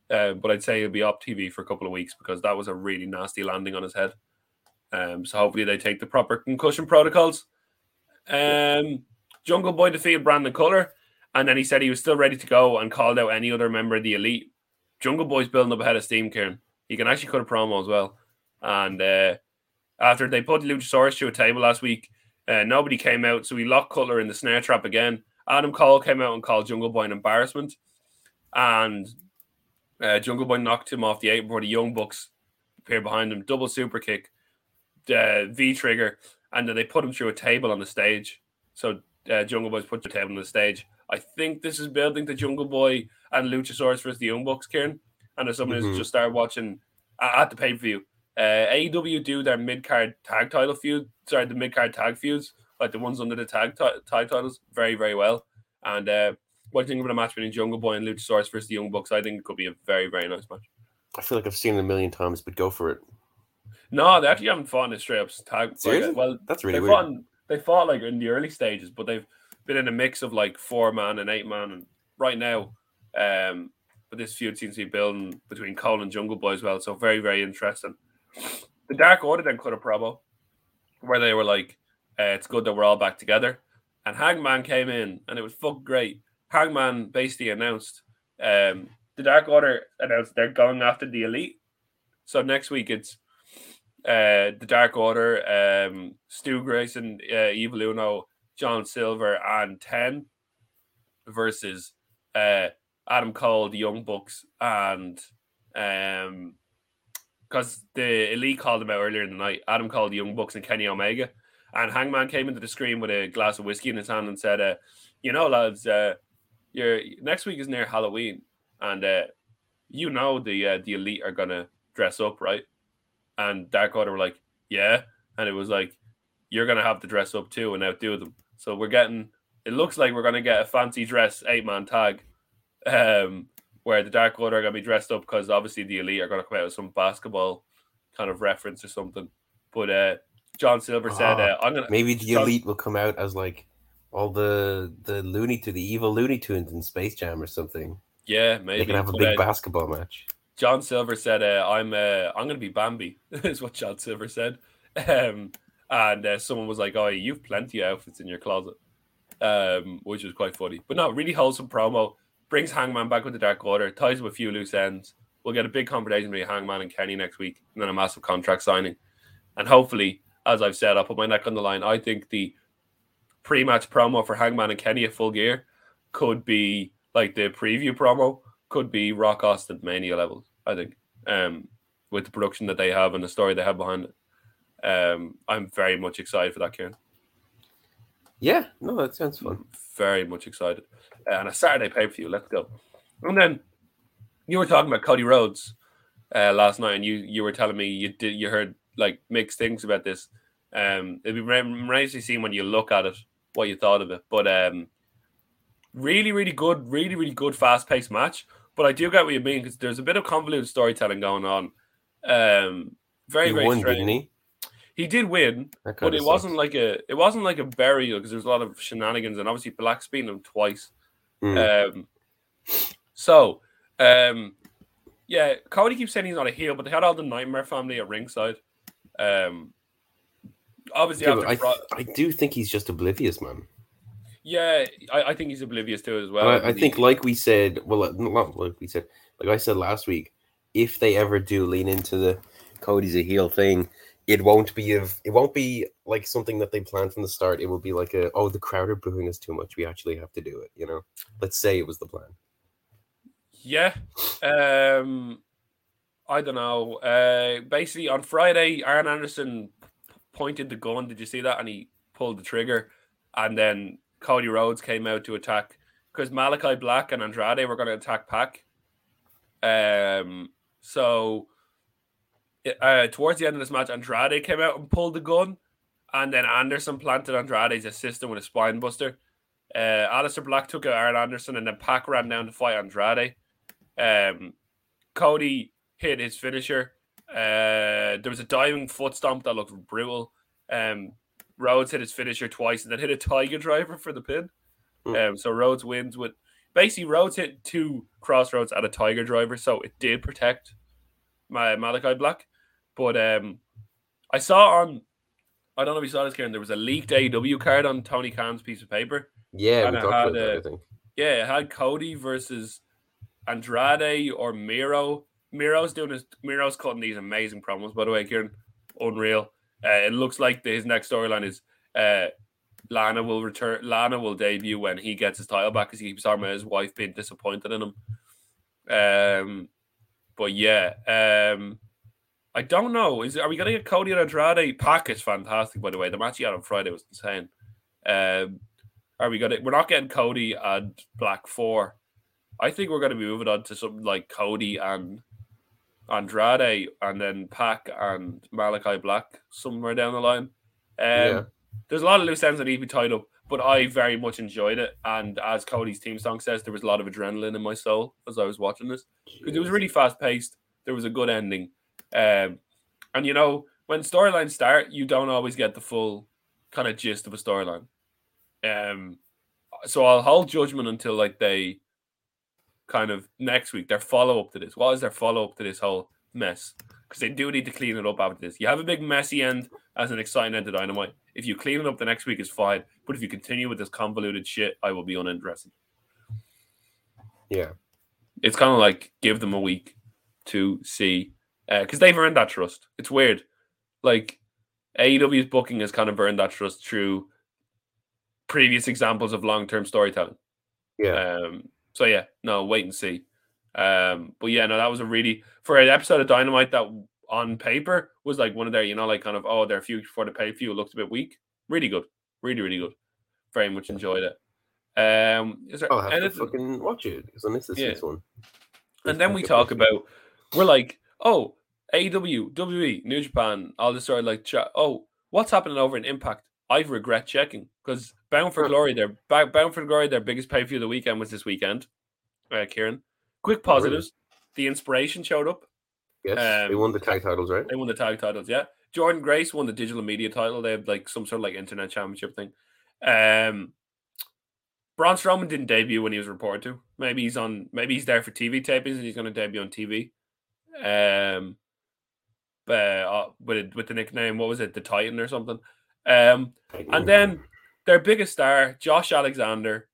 Uh, but I'd say he'll be off TV for a couple of weeks because that was a really nasty landing on his head. Um, so hopefully they take the proper concussion protocols. Um, Jungle Boy defeated Brandon Cutler, and then he said he was still ready to go and called out any other member of the elite. Jungle Boy's building up ahead of steam, Kieran. He can actually cut a promo as well. And uh, after they put Luchasaurus to a table last week, uh, nobody came out, so he locked Cutler in the snare trap again. Adam Cole came out and called Jungle Boy an embarrassment, and uh, Jungle Boy knocked him off the apron before the Young Bucks appeared behind him. Double super kick, uh, V trigger, and then they put him through a table on the stage. So uh, Jungle Boys put their table on the stage. I think this is building to Jungle Boy and Luchasaurus versus the Young Bucks, Kieran. And as someone Mhm. who's just started watching at the pay per view, uh, AEW do their mid card tag title feud, sorry, the mid card tag feuds, like the ones under the tag ti- tag titles, very very well. And uh, what do you think about a match between Jungle Boy and Luchasaurus versus the Young Bucks? I think it could be a very very nice match. I feel like I've seen it a million times, but go for it. No, they actually haven't fought in a straight up tag. Like, well, That's really they weird. fought in, they fought like in the early stages, but they've been in a mix of like four man and eight man, and right now, um, but this feud seems to be building between Cole and Jungle Boy as well. So very very interesting. The Dark Order then cut a promo where they were like, uh, "It's good that we're all back together," and Hangman came in, and it was fuck great. Hangman basically announced, um, the Dark Order announced they're going after the Elite. So next week it's uh, the Dark Order, um, Stu Grayson, uh, Evil Uno, John Silver, and Ten versus uh, Adam Cole, the Young Bucks, and um, because the Elite called them out earlier in the night, Adam Cole, the Young Bucks, and Kenny Omega, and Hangman came into the screen with a glass of whiskey in his hand and said, uh, "You know, lads, uh, your next week is near Halloween, and uh, you know the uh, the Elite are gonna dress up, right?" And Dark Order were like, "Yeah," and it was like, "You're gonna have to dress up too and outdo them." So we're getting. It looks like we're gonna get a fancy dress eight man tag, um, where the Dark Order are gonna be dressed up because obviously the Elite are gonna come out with some basketball kind of reference or something. But uh, John Silver said, Ah, uh, "I'm gonna." Maybe the John- elite will come out as like all the the Looney to the evil Looney Tunes in Space Jam or something. Yeah, maybe They can have a But, big uh, basketball match. John Silver said, uh, "I'm uh, I'm going to be Bambi," is what John Silver said. Um, and uh, someone was like, "Oh, you've plenty of outfits in your closet," um, which was quite funny. But no, really wholesome promo. Brings Hangman back with the Dark Order, ties up a few loose ends. We'll get a big confrontation between Hangman and Kenny next week, and then a massive contract signing. And hopefully, as I've said, I'll put my neck on the line. I think the pre-match promo for Hangman and Kenny at Full Gear could be like the preview promo could be Rock Austin Mania levels. I think, um, with the production that they have and the story they have behind it. Um, I'm very much excited for that, Kieran. Yeah, no, that sounds fun. Very much excited. And a Saturday pay per view. Let's go. And then you were talking about Cody Rhodes uh, last night, and you you were telling me you did you heard like mixed things about this. Um, it'd be amazing to see when you look at it what you thought of it. But um, really, really good, really, really good, fast paced match. But I do get what you mean because there's a bit of convoluted storytelling going on. Um, very, he very won, strange. didn't he? He did win, but it wasn't like a it wasn't like a burial because there was a lot of shenanigans and obviously Black's beating him twice. Mm. Um, so um, yeah, Cody keeps saying he's not a heel, but they had all the Nightmare family at ringside. Um, obviously, Yeah, after I, Fro- I do think he's just oblivious, man. yeah, I, I think he's oblivious to it as well. I, I think, like we said, well, uh, not like we said, like I said last week, if they ever do lean into the Cody's a heel thing, it won't be of it won't be like something that they planned from the start. It will be like a oh, the crowd are booing us too much. We actually have to do it. You know, let's say it was the plan. Yeah. Um I don't know. Uh basically on Friday Arn Anderson pointed the gun. Did you see that? And he pulled the trigger. And then Cody Rhodes came out to attack because Malachi Black and Andrade were going to attack Pac. Um so uh, towards the end of this match, Andrade came out and pulled the gun, and then Anderson planted Andrade's assistant with a spine buster. Uh, Aleister Black took out Arn Anderson, and then Pac ran down to fight Andrade. Um, Cody hit his finisher. Uh, there was a diving foot stomp that looked brutal. Um, Rhodes hit his finisher twice, and then hit a Tiger Driver for the pin. Hmm. Um, so Rhodes wins with basically Rhodes hit two crossroads at a Tiger Driver, so it did protect my Malachi Black. But um, I saw on, I don't know if you saw this, Karen. There was a leaked AEW card on Tony Khan's piece of paper. Yeah, And we talked had, about that. I think. Yeah, it had Cody versus Andrade or Miro. Miro's doing his Miro's cutting these amazing promos, by the way, Kieran. Unreal. Uh, it looks like the, his next storyline is uh, Lana will return. Lana will debut when he gets his title back because he keeps talking about his wife being disappointed in him. Um, but yeah, um, I don't know. Is are we gonna get Cody and Andrade? Pac is fantastic, by the way. The match he had on Friday was insane. Um, Are we gonna? We're not getting Cody and Black four. I think we're gonna be moving on to something like Cody and Andrade, and then Pac and Malachi Black somewhere down the line. Um, Yeah. There's a lot of loose ends that need to be tied up, but I very much enjoyed it. And as Cody's team song says, there was a lot of adrenaline in my soul as I was watching this because it was really fast paced. There was a good ending, um, and you know when storylines start, you don't always get the full kind of gist of a storyline. Um, so I'll hold judgment until like they kind of next week their follow up to this. What is their follow up to this whole mess? Because they do need to clean it up after this. You have a big messy end as an exciting end to Dynamite. If you clean it up the next week, is fine. But if you continue with this convoluted shit, I will be uninterested. Yeah. It's kind of like give them a week to see because they've earned that trust. It's weird. Like AEW's booking has kind of earned that trust through previous examples of long term storytelling. Yeah. Um, so yeah, no, wait and see. Um, but yeah, no, that was a really for an episode of Dynamite that on paper was like one of their, you know, like kind of oh, their few for the pay view looked a bit weak. Really good, really really good. Very much enjoyed it. Um, is there I'll have to fucking watch it because I missed this Yeah. one. And then we talk about we're like, oh, AEW, WWE, New Japan, all this sort of like. Oh, what's happening over in Impact? I regret checking because Bound for Glory, their Bound for Glory, their biggest pay per view of the weekend was this weekend. Uh, Kieran, quick Oh, really? positives. The Inspiration showed up. Yes, they um, won the tag titles, right? They won the tag titles. Yeah, Jordynne Grace won the digital media title. They had like some sort of like internet championship thing. Um, Braun Strowman didn't debut when he was reported to. Maybe he's on. Maybe he's there for TV tapings and he's going to debut on TV. Um, but uh, with with the nickname, what was it, the Titan or something? Um, and then their biggest star, Josh Alexander.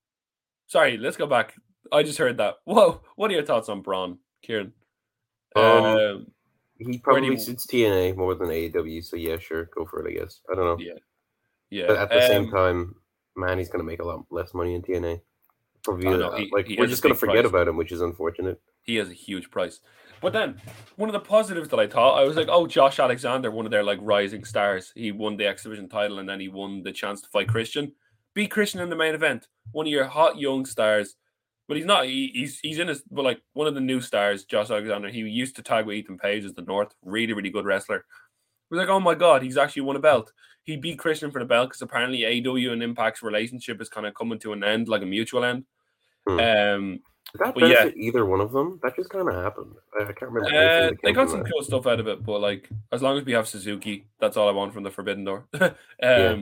Sorry, let's go back. I just heard that. Whoa, what are your thoughts on Braun, Kieran? Um, Um, he probably you- suits TNA more than AEW, so yeah, sure, go for it. I guess I don't know, Yeah. yeah. but at the same um, time, man, he's gonna make a lot less money in TNA. Probably, know, uh, he- like he we're just gonna forget price. about him, which is unfortunate. he has a huge price. But then one of the positives that I thought, I was like, oh, Josh Alexander, one of their like rising stars. He won the X Division title and then he won the chance to fight Christian. Beat Christian in the main event. One of your hot young stars. But he's not. He, he's he's in his. But like one of the new stars, Josh Alexander. He used to tag with Ethan Page as the North. Really, really good wrestler. We're like, oh my god, he's actually won a belt. He beat Christian for the belt because apparently AEW and Impact's relationship is kind of coming to an end, like a mutual end. Hmm. Um, Did that Well, yeah. either one of them? That just kind of happened. I, I can't remember. Uh, they got some that. cool stuff out of it, but like as long as we have Suzuki, that's all I want from the Forbidden Door. um, Yeah.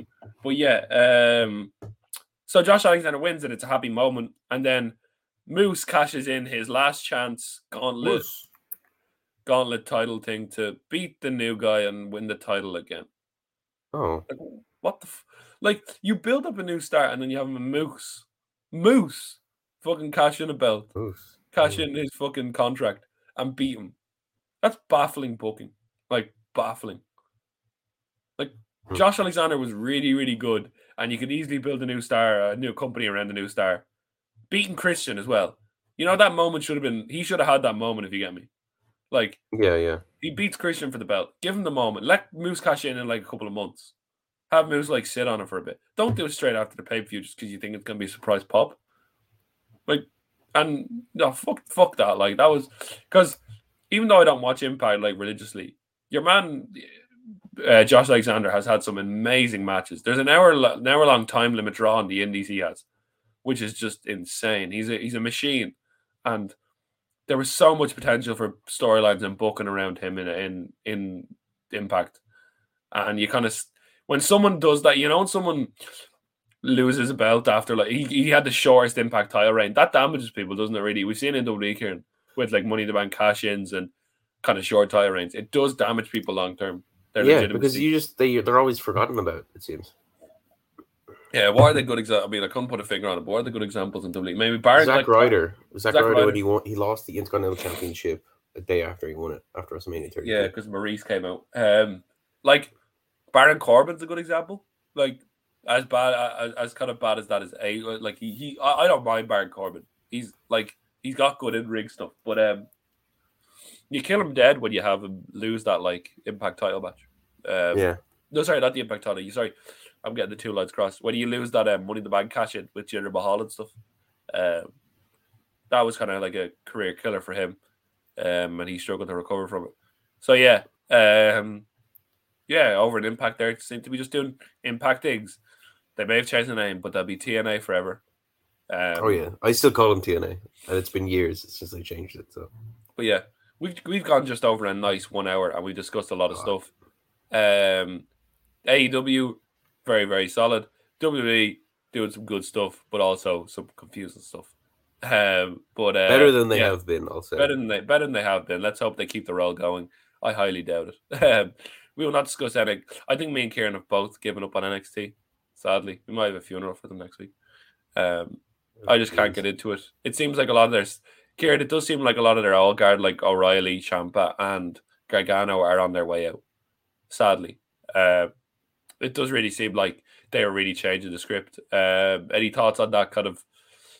But yeah, um, so Josh Alexander wins and it's a happy moment, and then Moose cashes in his last chance gauntlet Moose. gauntlet title thing to beat the new guy and win the title again. Oh, Like what the f- like you build up a new star and then you have a Moose, Moose, fucking cash in a belt Moose. cash in his fucking contract and beat him. That's baffling booking. Like baffling. Like Hmm. Josh Alexander was really, really good, and you could easily build a new star, a new company around the new star. Beating Christian as well. You know that moment should have been. He should have had that moment if you get me. Like Yeah, yeah. he beats Christian for the belt. Give him the moment. Let Moose cash in in like a couple of months. Have Moose like sit on it for a bit. Don't do it straight after the pay per view just because you think it's gonna be a surprise pop. Like, and no, fuck, fuck that. Like that was because even though I don't watch Impact like religiously, your man uh, Josh Alexander has had some amazing matches. There's an hour an hour long time limit draw on the Indies he has, which is just insane. He's a he's a machine, and there was so much potential for storylines and booking around him in in in Impact, and you kind of when someone does that, you know, someone loses a belt after like he, he had the shortest Impact title reign, that damages people, doesn't it? Really, we've seen in WWE here with like Money in the Bank cash ins and kind of short title reigns. It does damage people long term. Yeah, legitimacy. because you just they they're always forgotten about. It seems. Yeah, why are they good examples? I mean, I couldn't put a finger on it, but what are the good examples in WWE? Maybe Barrett. Zack like, Ryder. Zack, Zack Ryder, Ryder. when he won, he lost the Intercontinental Championship a day after he won it after WrestleMania 30. Yeah, because Maurice came out. Um, like Baron Corbin's a good example. Like as bad as, as kind of bad as that is. A like he, he I, I don't mind Baron Corbin. He's like he's got good in ring stuff, but um, you kill him dead when you have him lose that like Impact title match. Um, yeah. no, sorry, not the Impact title. You sorry, I'm getting the two lines crossed. When you lose that um, money in the bank cash in with Jinder Mahal and stuff, um, that was kind of like a career killer for him, um, and he struggled to recover from it. So yeah, um, yeah, over an Impact there seemed to be just doing Impact things. They may have changed the name, but they'll be TNA forever. Um, oh yeah, I still call them TNA, and it's been years since they changed it. So, but yeah, we've we've gone just over a nice one hour, and we discussed a lot of stuff. Um, AEW, very very solid. WWE doing some good stuff, but also some confusing stuff. Um, but uh, better than they yeah, have been, I'll say. better than they better than they have been. Let's hope they keep the roll going. I highly doubt it. Um, we will not discuss any. I think me and Kieran have both given up on NXT. Sadly, we might have a funeral for them next week. Um, I just can't get into it. It seems like a lot of their Kieran. It does seem like a lot of their all guard, like O'Reilly, Ciampa, and Gargano, are on their way out. Sadly, uh, it does really seem like they are really changing the script. Uh, any thoughts on that kind of?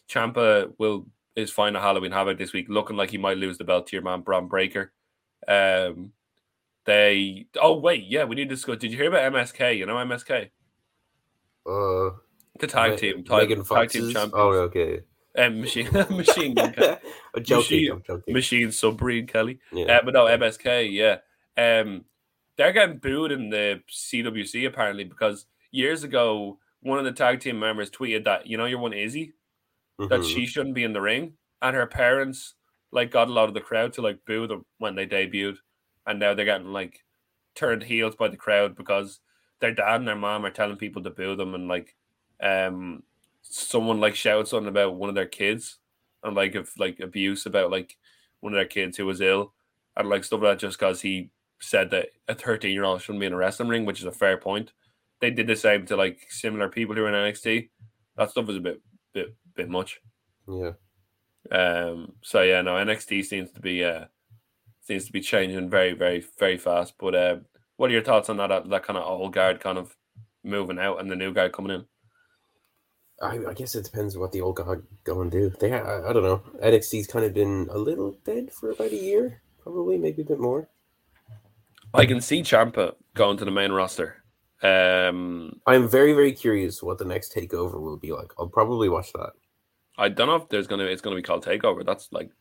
Ciampa will is final Halloween Havoc this week, looking like he might lose the belt to your man Bron Breakker. Um, they oh wait, yeah, we need to discuss. Did you hear about MSK? You know MSK, Uh, the tag team, tag, Megan tag team champions. Oh, okay. Um, machine, machine, Gun Kelly. I'm joking. Machine- I'm joking. machine submarine Kelly. Yeah. Uh, but no, MSK, yeah. Um, they're getting booed in the CWC apparently because years ago, one of the tag team members tweeted that you know your one Izzy that Mhm. she shouldn't be in the ring, and her parents like got a lot of the crowd to like boo them when they debuted, and now they're getting like turned heels by the crowd because their dad and their mom are telling people to boo them, and like um someone like shouts something about one of their kids and like if like abuse about like one of their kids who was ill and like stuff like that just because he said that a 13 year old shouldn't be in a wrestling ring, which is a fair point. They did the same to like similar people who are in NXT. That stuff was a bit bit bit much. Yeah. Um, so yeah, no, NXT seems to be uh seems to be changing very, very, very fast. But uh, what are your thoughts on that? That, that kind of old guard kind of moving out and the new guy coming in. I, I guess it depends what the old guard go and do. They, I, I don't know. NXT's kind of been a little dead for about a year, probably maybe a bit more. I can see Ciampa going to the main roster. Um, I'm very, very curious what the next takeover will be like. I'll probably watch that. I don't know if there's gonna it's gonna be called Takeover. That's like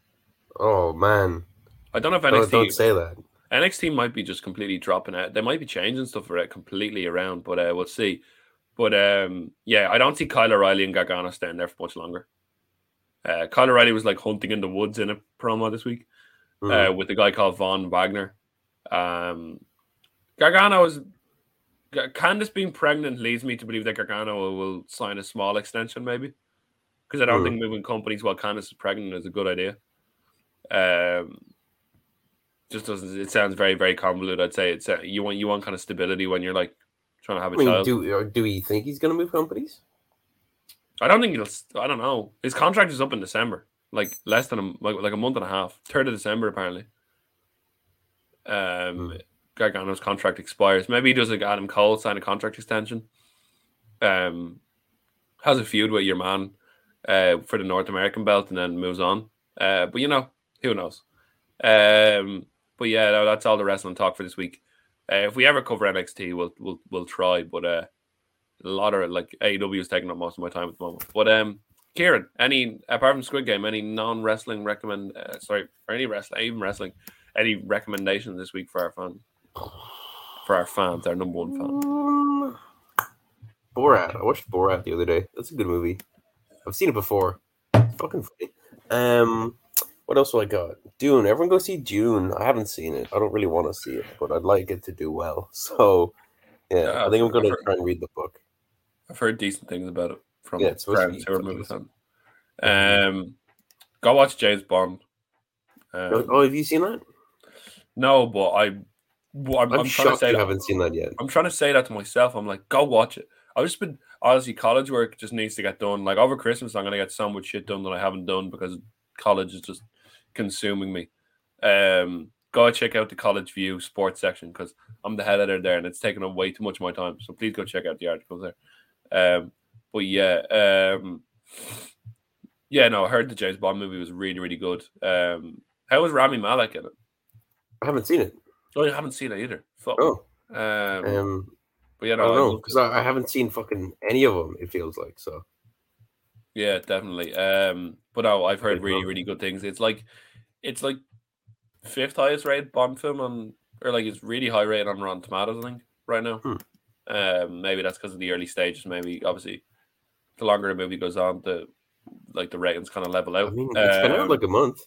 Oh man, I don't know if don't, don't say that. NXT might be just completely dropping out. They might be changing stuff for it completely around, but uh, we'll see. But um, yeah, I don't see Kyle O'Reilly and Gargano staying there for much longer. Uh, Kyle O'Reilly was like hunting in the woods in a promo this week Mm. uh, with a guy called Von Wagner. Um, Gargano is Candice being pregnant leads me to believe that Gargano will, sign a small extension, maybe because I don't Hmm. think moving companies while Candice is pregnant is a good idea. Um, just doesn't. It sounds very very convoluted. I'd say it's uh, you want you want kind of stability when you're like trying to have a I mean, child. do or do we think he's gonna move companies? I don't think he'll. I don't know. His contract is up in December, like less than a like, like a month and a half. Third of December apparently. Um, Hmm. Gargano's contract expires. Maybe he does like Adam Cole sign a contract extension. Um, has a feud with your man, uh, for the North American belt and then moves on. Uh, but you know who knows. Um, but yeah, no, that's all the wrestling talk for this week. Uh, if we ever cover NXT, we'll we'll we'll try. But uh, a lot of like AEW is taking up most of my time at the moment. But um, Kieran, any apart from Squid Game, any non wrestling recommend? Uh, sorry, or any wrestling, even wrestling, any recommendations this week for our fans? For our fans, our number one fan. Um, Borat. I watched Borat the other day. That's a good movie. I've seen it before. It's fucking funny. Um, what else do I got? Dune. Everyone go see Dune. I haven't seen it. I don't really want to see it, but I'd like it to do well. So, yeah, I think I'm going to try and read the book. I've heard decent things about it from Yeah, it's supposed to friends who are movie fans. Um, go watch James Bond. Um, oh, have you seen that? No, but I, well, I'm, I'm, I'm trying to shocked say you that. haven't seen that yet. I'm trying to say that to myself. I'm like, go watch it. I've just been honestly, college work just needs to get done. Like over Christmas, I'm gonna get so much shit done that I haven't done because college is just consuming me. Um, go check out the College View sports section because I'm the head editor there, and it's taking up way too much of my time. So please go check out the articles there. Um, but yeah, um, yeah, no, I heard the James Bond movie was really, really good. Um, how was Rami Malek in it? I haven't seen it. Oh, I haven't seen it either. Fuck. Oh, Um, um, But yeah, I don't know because I, I haven't seen fucking any of them. It feels like so. Yeah, definitely. Um, but no, I've heard really, really good things. It's like, it's like fifth highest rated Bond film on, or like it's really high rated on Rotten Tomatoes. I think right now. Hmm. Um, maybe that's because of the early stages. Maybe obviously, the longer the movie goes on, the like the ratings kind of level out. I mean, it's been out Um, like a month.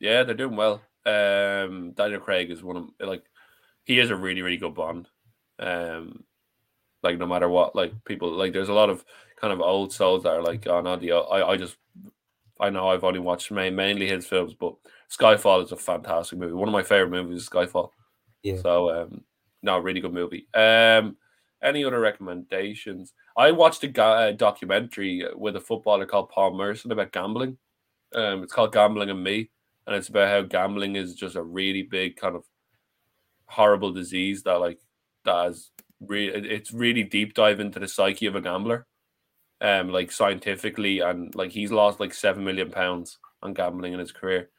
yeah, they're doing well. Um, Daniel Craig is one of like he is a really really good Bond. Um, like no matter what, like people like there's a lot of kind of old souls that are like, oh no, the I I just I know I've only watched main, mainly his films, but Skyfall is a fantastic movie. One of my favorite movies is Skyfall. Yeah. So um, no, really good movie. Um, any other recommendations? I watched a ga- documentary with a footballer called Paul Merson about gambling. Um, it's called Gambling and Me, and it's about how gambling is just a really big kind of horrible disease that like that is really it's really deep dive into the psyche of a gambler, um, like scientifically, and like he's lost like seven million pounds on gambling in his career,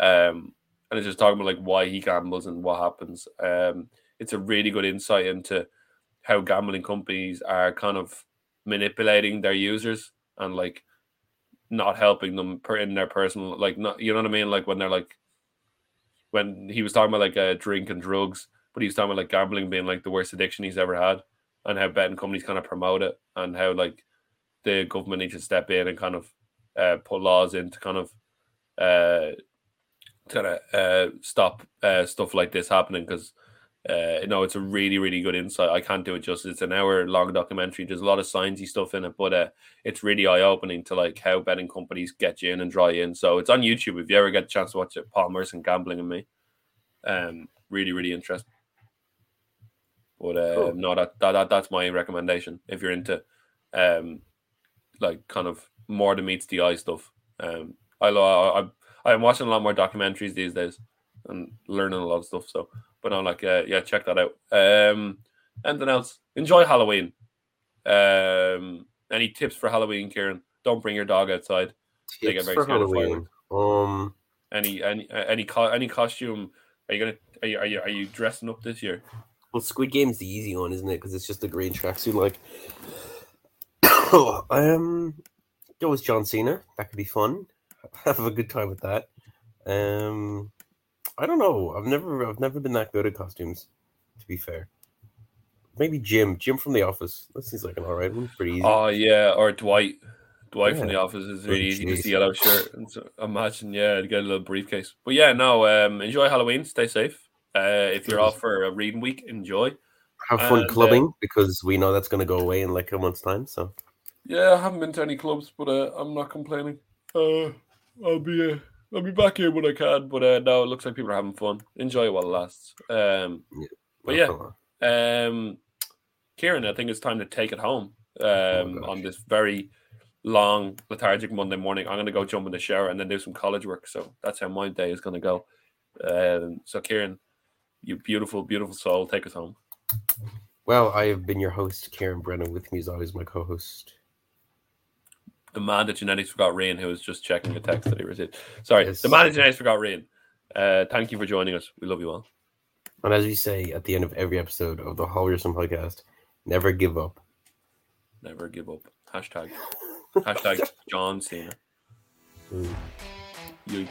um, and it's just talking about like why he gambles and what happens. Um, it's a really good insight into how gambling companies are kind of manipulating their users and like not helping them per in their personal like not you know what I mean like when they're like when he was talking about like uh, drink and drugs but he was talking about like gambling being like the worst addiction he's ever had and how betting companies kind of promote it and how like the government needs to step in and kind of uh, put laws in to kind of uh, kind of uh, stop uh, stuff like this happening because uh, you know it's a really really good insight. I can't do it justice. It's an hour long documentary. There's a lot of sciencey stuff in it, but uh, it's really eye opening to like how betting companies get you in and draw you in. So it's on YouTube if you ever get a chance to watch it. Paul Merson gambling and me, um, really really interesting. But uh, Cool. no, that, that that that's my recommendation if you're into um like kind of more than meets the eye stuff. Um, I I I'm watching a lot more documentaries these days and learning a lot of stuff. So, but I'm like, uh, yeah, check that out. Um, anything else? Enjoy Halloween. Um, any tips for Halloween, Kieran? Don't bring your dog outside. They get Tips very for Halloween. Um, Any any any co- any costume? Are you gonna are you, are you are you dressing up this year? well, Squid Game's the easy one, isn't it? Because it's just a green tracksuit. Like, um, go as John Cena. That could be fun. Have a good time with that. Um, I don't know. I've never, I've never been that good at costumes. To be fair, maybe Jim. Jim from The Office. That seems like an alright one. Pretty easy. Oh yeah, or Dwight. Dwight from the office is really Oh, easy. Just jeez. the yellow shirt. And so, imagine, yeah, to get a little briefcase. But yeah, no. Um, enjoy Halloween. Stay safe. Uh, if you're off for a reading week, enjoy. Have fun and, uh, clubbing because we know that's going to go away in like a month's time. So Yeah, I haven't been to any clubs, but uh, I'm not complaining. Uh, I'll be uh, I'll be back here when I can. But uh, no, it looks like people are having fun. Enjoy it while it lasts. Um, But yeah. Um, Kieran, I think it's time to take it home. Um, Oh on this very long lethargic Monday morning, I'm gonna go jump in the shower and then do some college work. So that's how my day is gonna go. Um, so Kieran, you beautiful, beautiful soul, take us home. Well, I have been your host, Kieran Brennan. With me as always, my co-host. The man that genetics forgot Rain, who was just checking a text that he received. Sorry, Yes. the man that genetics forgot Rain. Uh, thank you for joining us. We love you all. And as we say at the end of every episode of the Holgerson podcast, never give up. Never give up. Hashtag. Hashtag John Cena. Mm. You.